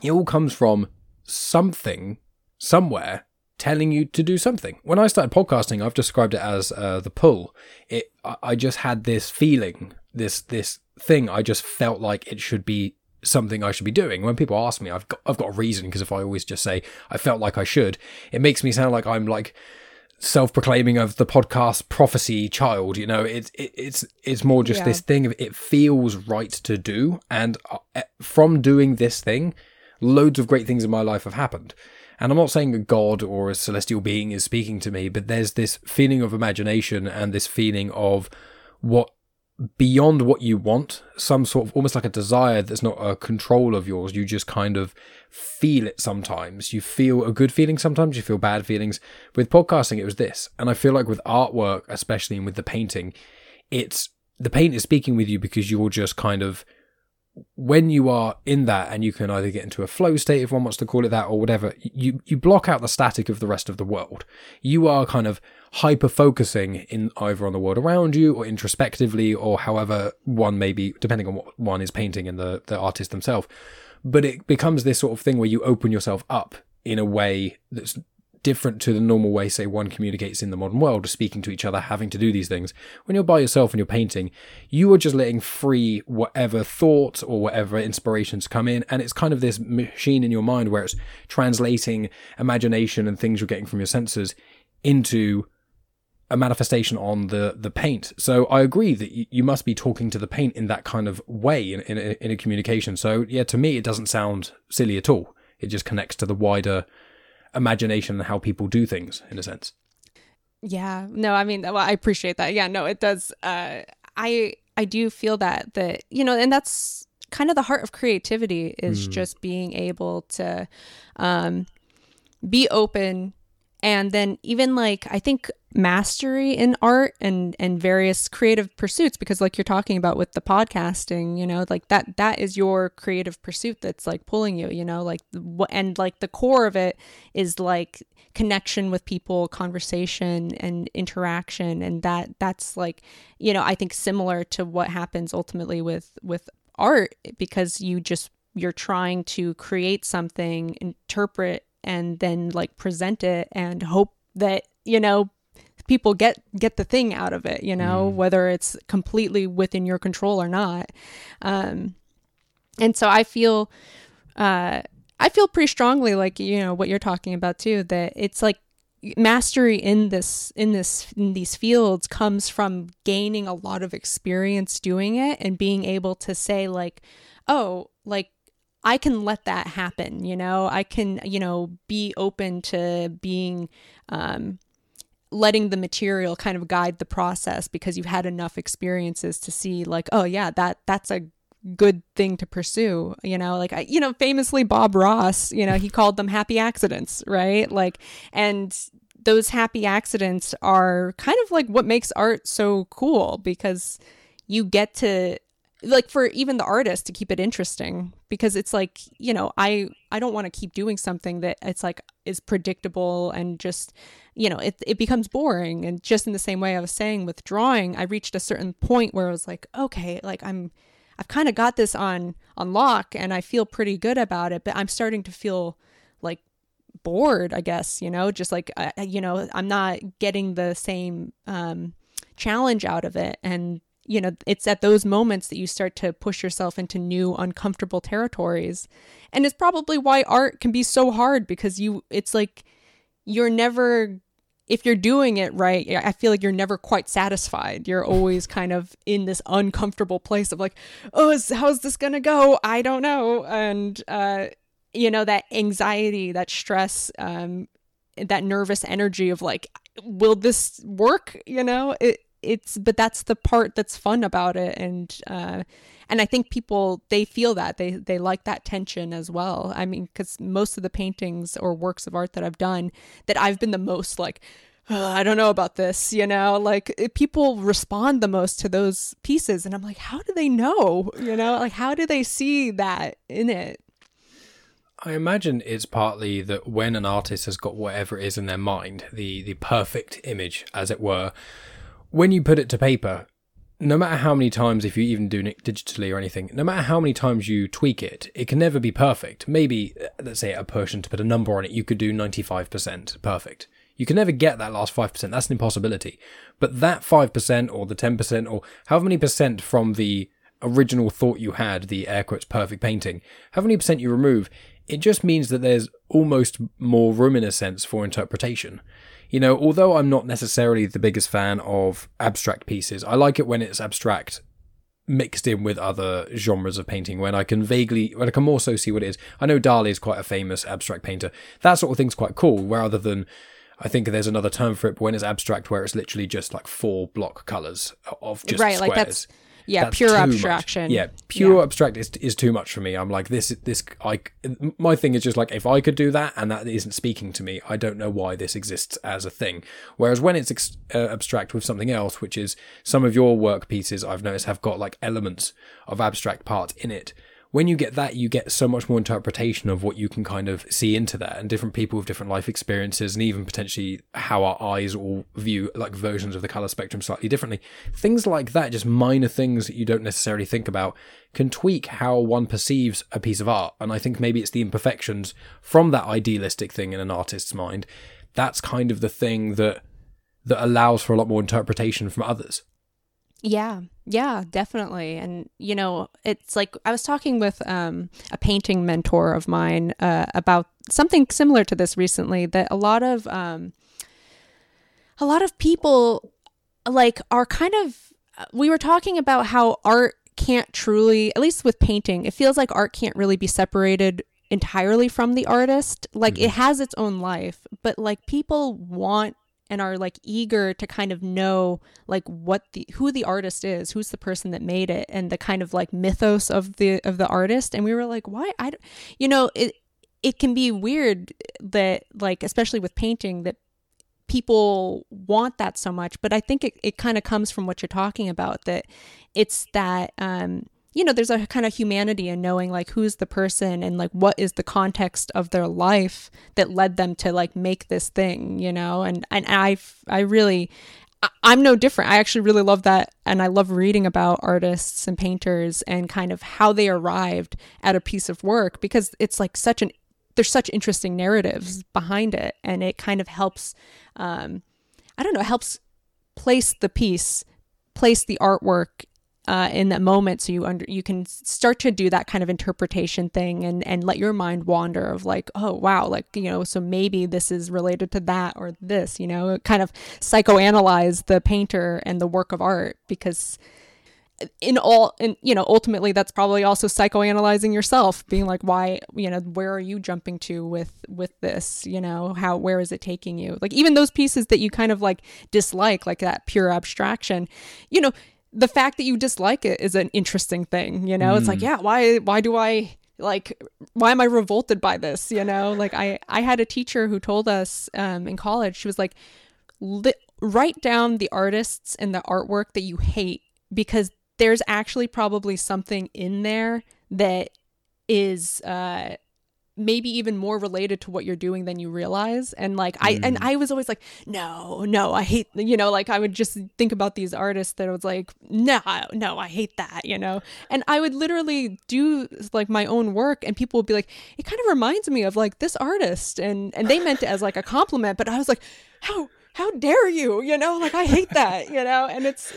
It all comes from something somewhere telling you to do something. When I started podcasting, I've described it as uh, the pull. It, I- I just had this feeling, this this thing. I just felt like it should be something I should be doing. When people ask me, I've got I've got a reason because if I always just say I felt like I should, it makes me sound like I'm like self-proclaiming of the podcast prophecy child you know it's it, it's it's more just Yeah. this thing of it feels right to do and uh, from doing this thing loads of great things in my life have happened and i'm not saying a god or a celestial being is speaking to me but there's this feeling of imagination and this feeling of what beyond what you want, some sort of almost like a desire that's not a control of yours. You just kind of feel it sometimes. You feel a good feeling sometimes, you feel bad feelings. With podcasting, it was this. And I feel like with artwork, especially and with the painting, it's the paint is speaking with you because you're just kind of when you are in that and you can either get into a flow state if one wants to call it that or whatever you you block out the static of the rest of the world you are kind of hyper focusing in either on the world around you or introspectively or however one may be depending on what one is painting and the the artist themselves but it becomes this sort of thing where you open yourself up in a way that's different to the normal way, say, one communicates in the modern world, speaking to each other, having to do these things. When you're by yourself and you're painting, you are just letting free whatever thoughts or whatever inspirations come in. And it's kind of this machine in your mind where it's translating imagination and things you're getting from your senses into a manifestation on the the paint. So I agree that you, you must be talking to the paint in that kind of way in, in, a, in a communication. So yeah, to me, it doesn't sound silly at all. It just connects to the wider imagination and how people do things in a sense. Yeah. No, I mean, well, I appreciate that. Yeah, no, it does. Uh, I I do feel that that you know, and that's kind of the heart of creativity is just being able to um, be open, and then even like I think mastery in art and and various creative pursuits because like you're talking about with the podcasting you know like that that is your creative pursuit that's like pulling you you know like and like the core of it is like connection with people conversation and interaction. And that that's like you know i think similar to what happens ultimately with with art because you just you're trying to create something interpret and then like present it and hope that you know people get get the thing out of it you know whether it's completely within your control or not. Um and so i feel uh i feel pretty strongly like you know what you're talking about too that it's like mastery in this in this in these fields comes from gaining a lot of experience doing it and being able to say like oh like I can let that happen, you know. I can, you know, be open to being um letting the material kind of guide the process because you've had enough experiences to see like, oh yeah, that that's a good thing to pursue, you know, like I, you know, famously Bob Ross, you know, he called them happy accidents, right? Like and those happy accidents are kind of like what makes art so cool because you get to like for even the artist to keep it interesting because it's like you know i i don't want to keep doing something that it's like is predictable and just you know it, it becomes boring. And just in the same way i was saying with drawing i reached a certain point where i was like okay like i'm i've kind of got this on on lock and i feel pretty good about it but i'm starting to feel like bored i guess you know just like I- you know i'm not getting the same um challenge out of it. And you know, it's at those moments that you start to push yourself into new uncomfortable territories. And it's probably why art can be so hard because you, it's like you're never, if you're doing it right, I feel like you're never quite satisfied. You're always *laughs* kind of in this uncomfortable place of like, oh, is, how's this going to go? I don't know. And, uh, you know, that anxiety, that stress, um, that nervous energy of like, will this work? You know, it, it's but that's the part that's fun about it. And uh and i think people they feel that they they like that tension as well. I mean because most of the paintings or works of art that i've done that i've been the most like oh, i don't know about this you know? Like people respond the most to those pieces. And i'm like how do they know? You know? Like how do they see that in it? I imagine it's partly that when an artist has got whatever it is in their mind, the the perfect image, as it were, when you put it to paper, no matter how many times, if you even do it digitally or anything, no matter how many times you tweak it, it can never be perfect. Maybe, uh, let's say, a person to put a number on it, you could do 95% perfect. You can never get that last 5%. That's an impossibility. But that 5% or the 10% or however many percent from the original thought you had, the air quotes perfect painting, however many percent you remove, it just means that there's almost more room in a sense for interpretation. You know, although I'm not necessarily the biggest fan of abstract pieces, I like it when it's abstract mixed in with other genres of painting when I can vaguely, when I can more so see what it is. I know Dali is quite a famous abstract painter. That sort of thing's quite cool, rather than, I think there's another term for it, when it's abstract where it's literally just like four block colours of just right, squares. like that's yeah, pure abstraction. Much. Yeah, pure Yeah. abstract is is too much for me. I'm like this this I my thing is just like if I could do that and that isn't speaking to me, I don't know why this exists as a thing. Whereas when it's ex- uh, abstract with something else, which is some of your work pieces, I've noticed have got like elements of abstract parts in it. When you get that, you get so much more interpretation of what you can kind of see into that, and different people with different life experiences, and even potentially how our eyes all view like versions of the color spectrum slightly differently. Things like that, just minor things that you don't necessarily think about, can tweak how one perceives a piece of art. And I think maybe it's the imperfections from that idealistic thing in an artist's mind. That's kind of the thing that that allows for a lot more interpretation from others. Yeah, yeah, definitely. And you know, it's like I was talking with um, a painting mentor of mine uh, about something similar to this recently. That a lot of um, a lot of people like are kind of. We were talking about how art can't truly, at least with painting, it feels like art can't really be separated entirely from the artist. Like it has its own life, but like people want and are like eager to kind of know like what the who the artist is who's the person that made it and the kind of like mythos of the of the artist. And we were like why? I don't- you know it it can be weird that like especially with painting that people want that so much. But i think it, it kind of comes from what you're talking about that it's that um you know there's a kind of humanity in knowing like who's the person and like what is the context of their life that led them to like make this thing you know and and i i really I'm no different. I actually really love that. And I love reading about artists and painters and kind of how they arrived at a piece of work because it's like such an, there's such interesting narratives behind it. And it kind of helps, um, I don't know, helps place the piece, place the artwork uh, in that moment. So you under you can start to do that kind of interpretation thing and and let your mind wander of like oh wow like you know so maybe this is related to that or this you know kind of psychoanalyze the painter and the work of art because in all and you know ultimately that's probably also psychoanalyzing yourself being like why you know where are you jumping to with with this you know how where is it taking you? Like even those pieces that you kind of like dislike like that pure abstraction you know the fact that you dislike it is an interesting thing you know? It's like yeah why why do i like why am i revolted by this you know? Like i i had a teacher who told us um in college she was like li- write down the artists and the artwork that you hate because there's actually probably something in there that is uh maybe even more related to what you're doing than you realize. And like i and mm. i was always like no no i hate you know like i would just think about these artists that I was like no no i hate that you know? And i would literally do like my own work and people would be like it kind of reminds me of like this artist. And and they meant it as like a compliment but i was like how how dare you you know? Like i hate that you know? And it's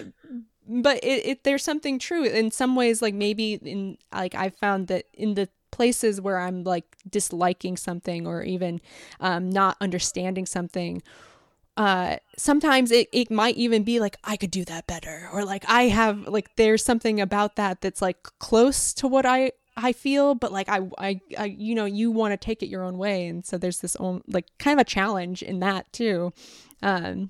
but it, it there's something true. In some ways like maybe in like i've found that in the places where i'm like disliking something or even um, not understanding something uh sometimes it, it might even be like i could do that better or like i have like there's something about that that's like close to what i i feel but like i i, I you know you want to take it your own way and so there's this own like kind of a challenge in that too um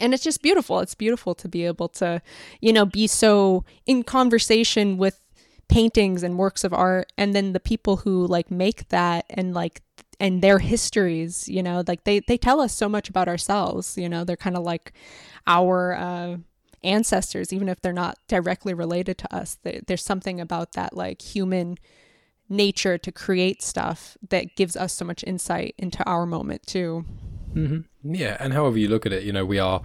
and it's just beautiful. It's beautiful to be able to you know be so in conversation with paintings and works of art and then the people who like make that and like and their histories you know like they they tell us so much about ourselves you know they're kind of like our uh ancestors even if they're not directly related to us there's something about that like human nature to create stuff that gives us so much insight into our moment too mm-hmm. yeah and however you look at it you know we are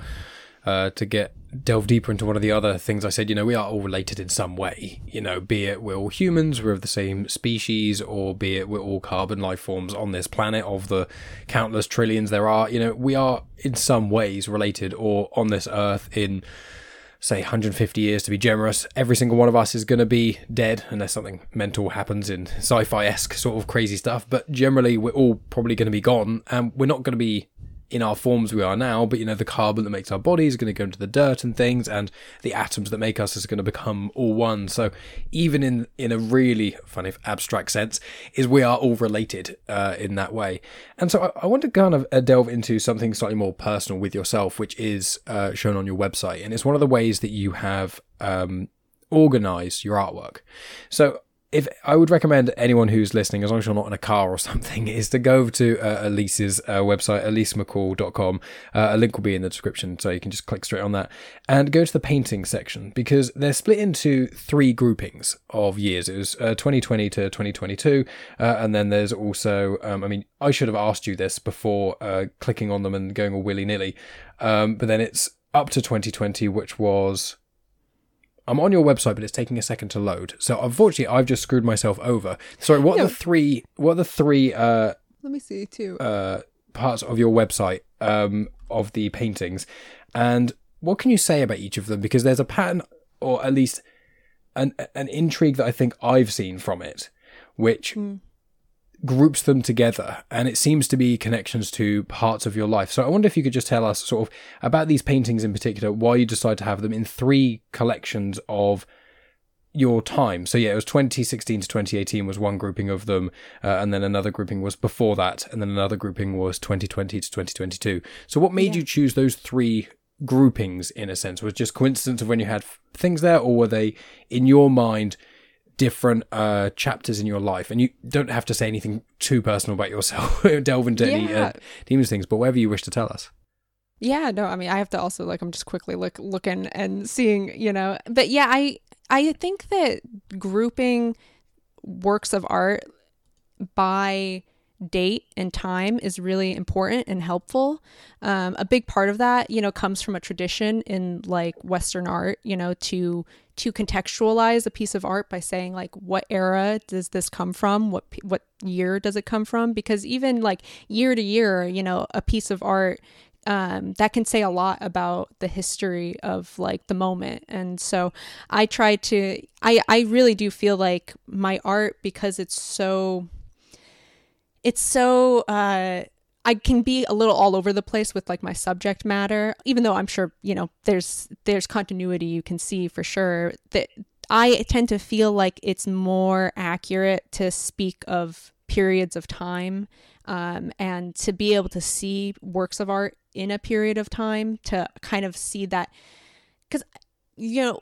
uh, to get delve deeper into one of the other things I said, you know, we are all related in some way. You know, be it we're all humans, we're of the same species, or be it we're all carbon life forms on this planet of the countless trillions there are. You know, we are in some ways related, or on this earth in say 150 years to be generous, every single one of us is going to be dead unless something mental happens in sci fi esque sort of crazy stuff. But generally, we're all probably going to be gone, and we're not going to be in our forms we are now, but you know, the carbon that makes our bodies is going to go into the dirt and things, and the atoms that make us is going to become all one. So, even in in a really funny abstract sense, is we are all related uh, in that way. And so, I, I, want to kind of uh, delve into something slightly more personal with yourself, which is uh, shown on your website, and it's one of the ways that you have um, organized your artwork. So, if I would recommend anyone who's listening, as long as you're not in a car or *laughs* something, is to go to uh, Elise's uh, website, elisemccall.com. Uh, a link will be in the description, so you can just click straight on that and go to the painting section because they're split into three groupings of years. It was 2020 uh, to 2022, uh, and then there's also, um, I mean, I should have asked you this before uh, clicking on them and going all willy nilly, um, but then it's up to 2020, which was I'm on your website, but it's taking a second to load. So unfortunately, I've just screwed myself over. Sorry, what are the three? What are the three? Uh, Let me see two Uh, parts of your website um, of the paintings, and what can you say about each of them? Because there's a pattern, or at least an an intrigue that I think I've seen from it, which mm groups them together and it seems to be connections to parts of your life. So I wonder if you could just tell us sort of about these paintings in particular, why you decided to have them in three collections of your time. So yeah, it was 2016 to 2018 was one grouping of them, uh, and then another grouping was before that, and then another grouping was 2020 to 2022. So what made yeah. you choose those three groupings in a sense? Was just coincidence of when you had things there, or were they in your mind different uh, chapters in your life, and you don't have to say anything too personal about yourself, *laughs* delve into yeah. any uh, demons things, but whatever you wish to tell us. Yeah, no, I mean, I have to also like I'm just quickly look looking and seeing, you know, but yeah, I I think that grouping works of art by date and time is really important and helpful. Um, a big part of that, you know, comes from a tradition in like Western art, you know, to to contextualize a piece of art by saying like what era does this come from? What what year does it come from? Because even like year to year you know a piece of art um, that can say a lot about the history of like the moment. And so i try to i i really do feel like my art because it's so it's so uh I can be a little all over the place with like my subject matter, even though I'm sure, you know, there's there's continuity you can see for sure. That I tend to feel like it's more accurate to speak of periods of time um, and to be able to see works of art in a period of time to kind of see that because you know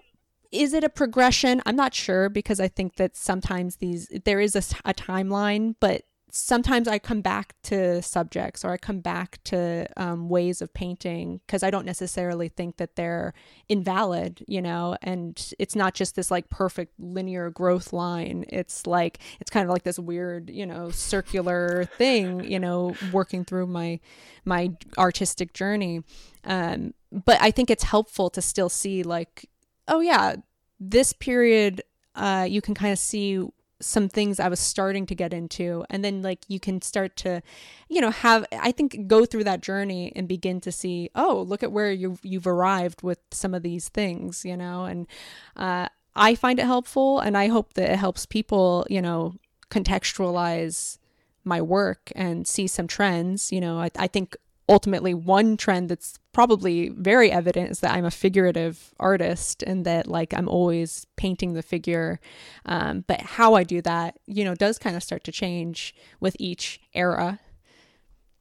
is it a progression i'm not sure because i think that sometimes these there is a, a timeline but sometimes I come back to subjects or I come back to um, ways of painting because I don't necessarily think that they're invalid, you know, and it's not just this like perfect linear growth line. It's like, it's kind of like this weird, you know, circular thing, you know, working through my, my artistic journey. Um, but I think it's helpful to still see like, oh yeah, this period, uh, you can kind of see some things I was starting to get into. And then, like, you can start to, you know, have, I think, go through that journey and begin to see, oh, look at where you've, you've arrived with some of these things, you know? And uh, I find it helpful. And I hope that it helps people, you know, contextualize my work and see some trends. You know, I, I think ultimately one trend that's probably very evident is that I'm a figurative artist and that like I'm always painting the figure. Um, but how I do that, you know, does kind of start to change with each era.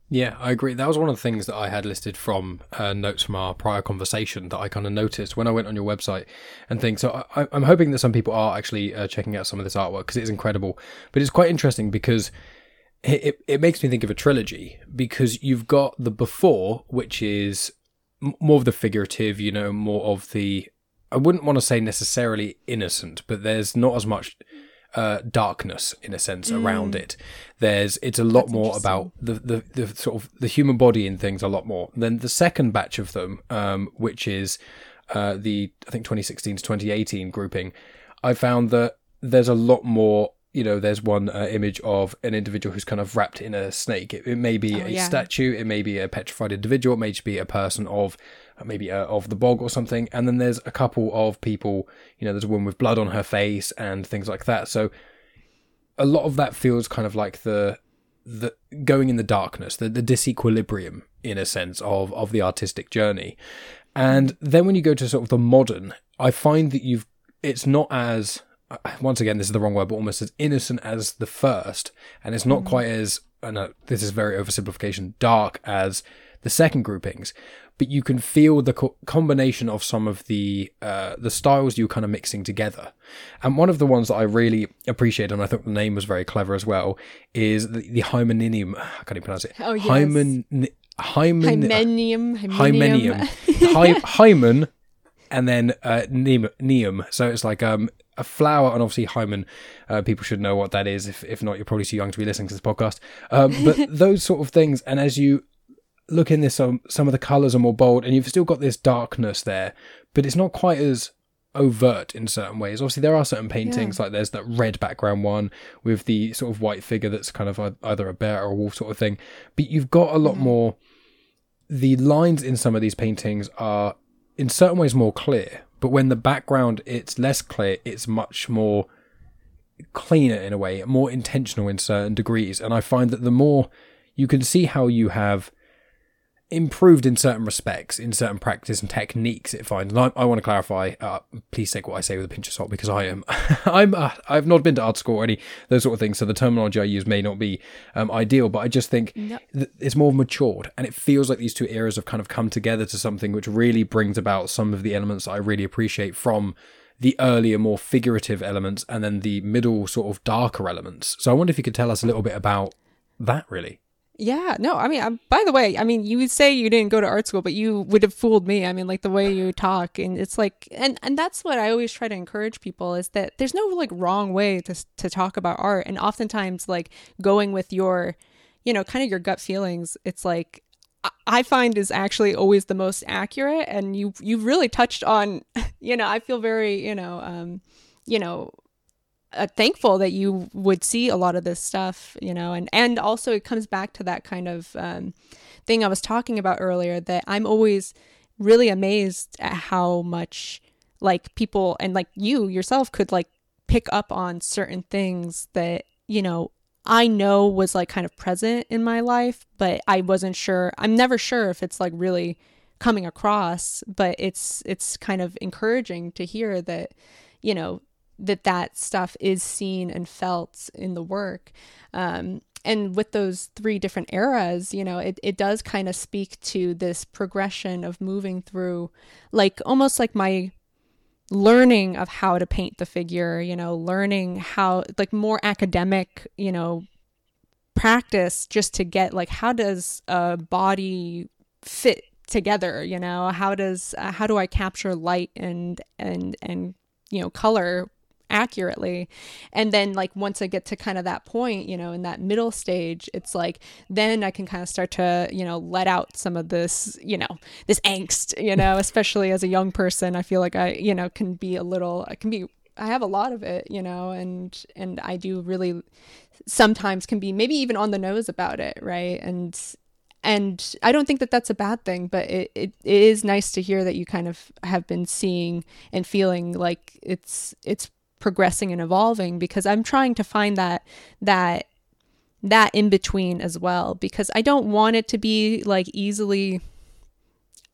Yeah, I agree. That was one of the things that I had listed from uh, notes from our prior conversation that I kind of noticed when I went on your website and things. So I, am hoping that some people are actually uh, checking out some of this artwork because it is incredible. But it's quite interesting because it, it makes me think of a trilogy because you've got the before, which is more of the figurative, you know, more of the. I wouldn't want to say necessarily innocent, but there's not as much uh, darkness in a sense mm. around it. There's it's a lot That's more about the, the the sort of the human body and things a lot more. Then the second batch of them, um, which is uh, the I think 2016 to 2018 grouping, I found that there's a lot more you know, there's one uh, image of an individual who's kind of wrapped in a snake. It, it may be oh, a yeah. statue, it may be a petrified individual, it may just be a person of uh, maybe uh, of the bog or something. And then there's a couple of people, you know, there's a woman with blood on her face and things like that. So a lot of that feels kind of like the the going in the darkness, the, the disequilibrium in a sense of of the artistic journey. And then when you go to sort of the modern, I find that you've it's not as *sighs* once again, this is the wrong word, but almost as innocent as the first, and it's not mm. quite as, and this is very oversimplification, dark as the second groupings. But you can feel the co- combination of some of the uh, the styles you're kind of mixing together. And one of the ones that I really appreciate, and I thought the name was very clever as well, is the, the Hymeninium. *sighs* I can't even pronounce it. Oh yes. Hymen, Hymen, Hymenium. Hymenium. Hymenium. *laughs* Hymen and then uh, neum, neum. So it's like um, a flower, and obviously hymen. Uh, people should know what that is. If if not, you're probably too young to be listening to this podcast. Um, *laughs* but those sort of things, and as you look in this, um, some of the colours are more bold, and you've still got this darkness there, but it's not quite as overt in certain ways. Obviously, there are certain paintings, yeah. like there's that red background one with the sort of white figure that's kind of either a bear or a wolf sort of thing. But you've got a lot mm. more. The lines in some of these paintings are in certain ways more clear, but when the background it's less clear, it's much more cleaner in a way, more intentional in certain degrees. And I find that the more you can see how you have improved in certain respects, in certain practice and techniques. It finds. And I, I want to clarify. Uh, please take what I say with a pinch of salt because I am, *laughs* I'm, uh, I've not been to art school or any those sort of things. So the terminology I use may not be um, ideal, but I just think no. it's more matured, and it feels like these two eras have kind of come together to something which really brings about some of the elements I really appreciate from the earlier, more figurative elements, and then the middle, sort of darker elements. So I wonder if you could tell us a little bit about that, really. Yeah, no, I mean, um, by the way, I mean, you would say you didn't go to art school, but you would have fooled me. I mean, like the way you talk, and it's like, and and that's what I always try to encourage people is that there's no like wrong way to to talk about art, and oftentimes like going with your, you know, kind of your gut feelings. It's like I find is actually always the most accurate, and you you've really touched on, *laughs* you know, I feel very, you know, um, you know uh, thankful that you would see a lot of this stuff, you know, and and also it comes back to that kind of um, thing I was talking about earlier that I'm always really amazed at how much like people and like you yourself could like pick up on certain things that you know I know was like kind of present in my life, but I wasn't sure. I'm never sure if it's like really coming across, but it's it's kind of encouraging to hear that you know that that stuff is seen and felt in the work. Um, and with those three different eras, you know, it, it does kind of speak to this progression of moving through, like almost like my learning of how to paint the figure, you know, learning how, like more academic, you know, practice just to get like how does a body fit together you know how does uh, how do i capture light and and and you know color accurately and then like once i get to kind of that point you know in that middle stage it's like then i can kind of start to you know let out some of this you know this angst you know *laughs* especially as a young person i feel like i you know can be a little i can be I have a lot of it, you know, and and I do really sometimes can be maybe even on the nose about it, right? And and I don't think that that's a bad thing, but it, it, it is nice to hear that you kind of have been seeing and feeling like it's it's progressing and evolving because I'm trying to find that that that in between as well because I don't want it to be like easily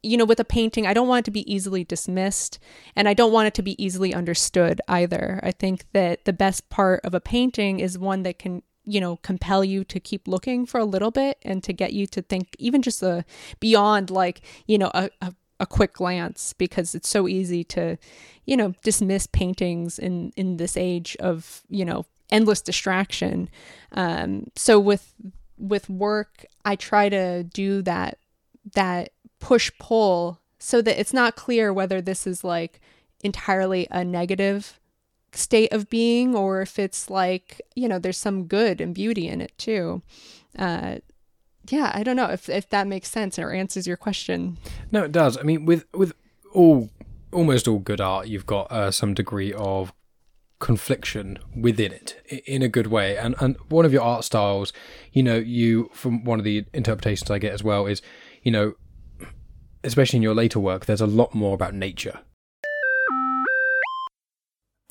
you know with a painting I don't want it to be easily dismissed and I don't want it to be easily understood either. I think that the best part of a painting is one that can you know compel you to keep looking for a little bit and to get you to think even just a beyond like you know a, a, a quick glance because it's so easy to you know dismiss paintings in in this age of you know endless distraction. Um so with with work i try to do that that push pull so that it's not clear whether this is like entirely a negative state of being or if it's like you know there's some good and beauty in it too. Uh yeah i don't know if if that makes sense or answers your question No, it does. I mean, with with all almost all good art, you've got uh, some degree of confliction within it in a good way. And and one of your art styles, you know, you from one of the interpretations I get as well is, you know, especially in your later work, there's a lot more about nature.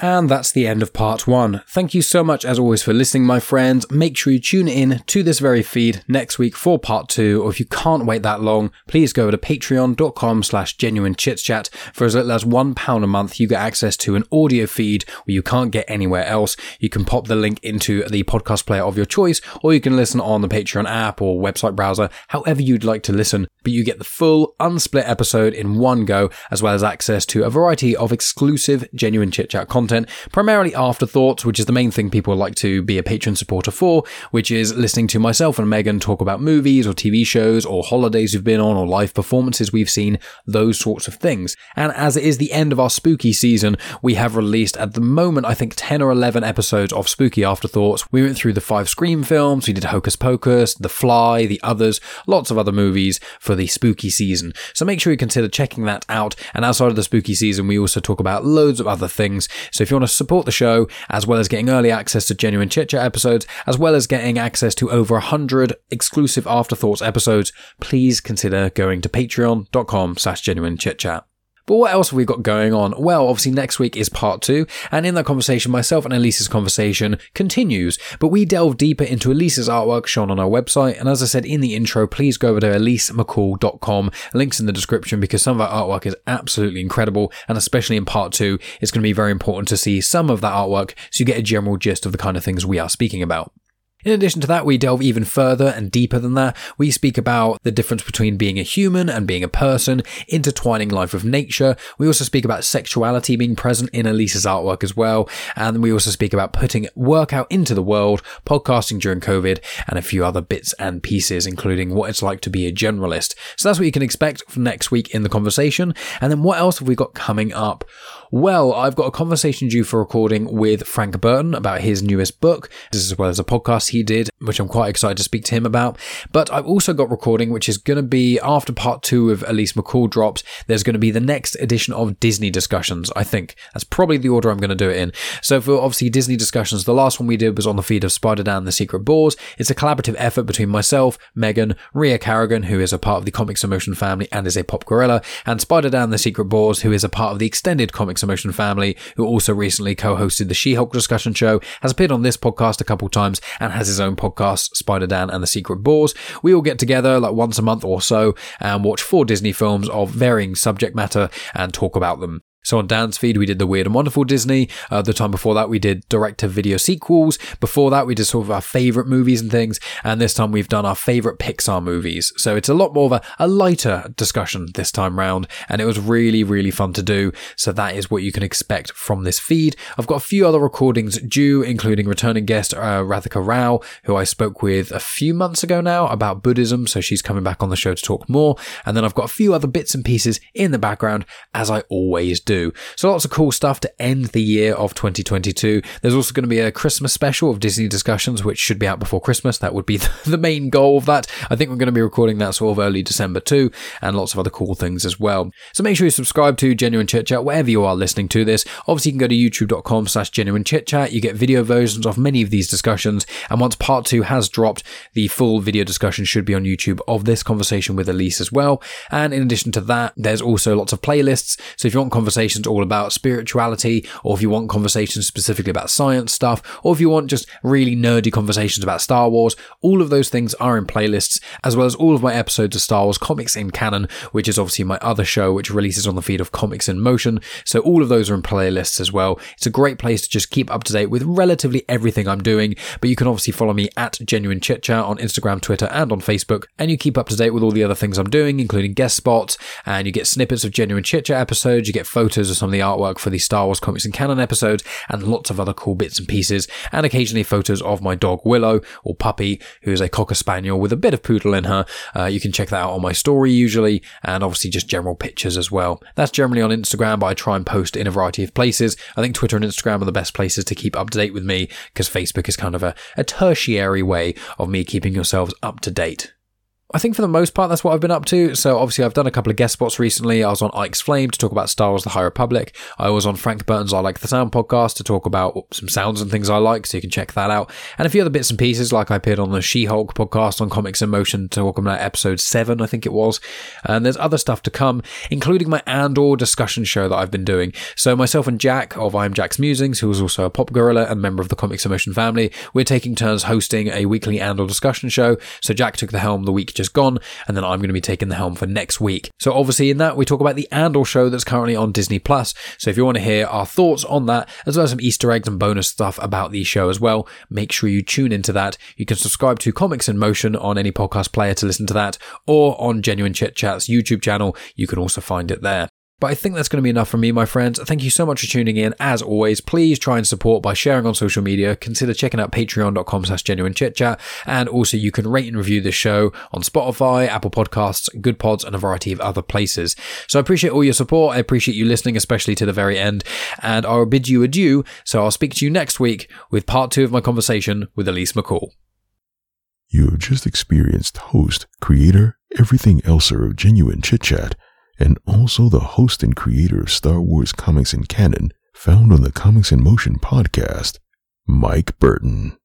And that's the end of part one. Thank you so much, as always, for listening, my friends. Make sure you tune in to this very feed next week for part two, or if you can't wait that long, please go to patreon.com slash genuine chit chat. For as little as one pound a month, you get access to an audio feed where you can't get anywhere else. You can pop the link into the podcast player of your choice, or you can listen on the Patreon app or website browser, however you'd like to listen. But you get the full, unsplit episode in one go, as well as access to a variety of exclusive genuine chit chat content, primarily afterthoughts, which is the main thing people like to be a patron supporter for, which is listening to myself and Megan talk about movies or TV shows or holidays we've been on or live performances we've seen, those sorts of things. And as it is the end of our spooky season, we have released at the moment, I think 10 or 11 episodes of Spooky Afterthoughts. We went through the five Scream films, we did Hocus Pocus, The Fly, the others, lots of other movies for the spooky season. So make sure you consider checking that out. And outside of the spooky season, we also talk about loads of other things. So if you want to support the show, as well as getting early access to genuine chit chat episodes, as well as getting access to over 100 exclusive afterthoughts episodes, please consider going to patreon.com slash genuine chit chat. But what else have we got going on? Well, obviously next week is part two, and in that conversation, myself and Elise's conversation continues, but we delve deeper into Elise's artwork shown on our website, and as I said in the intro, please go over to elisemccall.com, links in the description because some of our artwork is absolutely incredible, and especially in part two, it's going to be very important to see some of that artwork so you get a general gist of the kind of things we are speaking about. In addition to that, we delve even further and deeper than that. We speak about the difference between being a human and being a person, intertwining life with nature. We also speak about sexuality being present in Elise's artwork as well. And we also speak about putting work out into the world, podcasting during COVID, and a few other bits and pieces, including what it's like to be a generalist. So that's what you can expect for next week in the conversation. And then what else have we got coming up? Well, I've got a conversation due for recording with Frank Burton about his newest book, as well as a podcast he did, which I'm quite excited to speak to him about. But I've also got recording, which is going to be after part two of Elise McCall drops. There's going to be the next edition of Disney discussions. I think that's probably the order I'm going to do it in. So for obviously Disney discussions, the last one we did was on the feed of Spider Dan the Secret Boars. It's a collaborative effort between myself, Megan, Ria Carrigan, who is a part of the Comics in Motion family and is a pop gorilla, and Spider Dan the Secret Boars, who is a part of the extended Comics in Motion family, who also recently co-hosted the She-Hulk discussion show, has appeared on this podcast a couple times, and has his own podcast, Spider Dan and the Secret Boars. We all get together like once a month or so and watch four Disney films of varying subject matter and talk about them. So on Dan's feed, we did the Weird and Wonderful Disney. Uh, the time before that, we did direct-to-video sequels. Before that, we did sort of our favorite movies and things. And this time, we've done our favorite Pixar movies. So it's a lot more of a, a lighter discussion this time round, and it was really, really fun to do. So that is what you can expect from this feed. I've got a few other recordings due, including returning guest uh, Radhika Rao, who I spoke with a few months ago now about Buddhism. So she's coming back on the show to talk more. And then I've got a few other bits and pieces in the background, as I always do. Do. So lots of cool stuff to end the year of 2022. There's also going to be a Christmas special of Disney discussions, which should be out before Christmas. That would be *laughs* the main goal of that. I think we're going to be recording that sort of early December too, and lots of other cool things as well. So make sure you subscribe to Genuine Chit Chat wherever you are listening to this. Obviously, you can go to youtube.com slash genuine chit chat. You get video versions of many of these discussions. And once part two has dropped, the full video discussion should be on YouTube of this conversation with Elise as well. And in addition to that, there's also lots of playlists. So if you want conversations all about spirituality, or if you want conversations specifically about science stuff, or if you want just really nerdy conversations about Star Wars, all of those things are in playlists, as well as all of my episodes of Star Wars Comics in Canon, which is obviously my other show, which releases on the feed of Comics in Motion. So all of those are in playlists as well. It's a great place to just keep up to date with relatively everything I'm doing, but you can obviously follow me at Genuine Chit Chat on Instagram, Twitter, and on Facebook, and you keep up to date with all the other things I'm doing, including guest spots, and you get snippets of Genuine Chit Chat episodes, you get photos of some of the artwork for the Star Wars Comics and Canon episodes, and lots of other cool bits and pieces, and occasionally photos of my dog Willow, or Puppy, who is a Cocker Spaniel with a bit of poodle in her. Uh, you can check that out on my story usually, and obviously just general pictures as well. That's generally on Instagram, but I try and post in a variety of places. I think Twitter and Instagram are the best places to keep up to date with me, because Facebook is kind of a, a tertiary way of me keeping yourselves up to date. I think for the most part, that's what I've been up to. So obviously, I've done a couple of guest spots recently. I was on Ike's Flame to talk about Star Wars: The High Republic. I was on Frank Burton's I Like the Sound podcast to talk about some sounds and things I like, so you can check that out. And a few other bits and pieces, like I appeared on the She-Hulk podcast on Comics in Motion to talk about episode seven, I think it was. And there's other stuff to come, including my Andor discussion show that I've been doing. So myself and Jack of I'm Jack's Musings, who is also a pop gorilla and member of the Comics in Motion family, we're taking turns hosting a weekly Andor discussion show. So Jack took the helm the week just gone, and then I'm going to be taking the helm for next week. So obviously in that we talk about the Andor show that's currently on Disney Plus. So if you want to hear our thoughts on that, as well as some Easter eggs and bonus stuff about the show as well, make sure you tune into that. You can subscribe to Comics in Motion on any podcast player to listen to that, or on Genuine Chit Chat's YouTube channel. You can also find it there. But I think that's going to be enough from me, my friends. Thank you so much for tuning in. As always, please try and support by sharing on social media. Consider checking out patreon.com slash genuine chit chat. And also you can rate and review this show on Spotify, Apple Podcasts, Good Pods, and a variety of other places. So I appreciate all your support. I appreciate you listening, especially to the very end. And I'll bid you adieu. So I'll speak to you next week with part two of my conversation with Elise McCall. You have just experienced host, creator, everything elser of Genuine Chit Chat, and also the host and creator of Star Wars Comics in Canon, found on the Comics in Motion podcast, Mike Burton.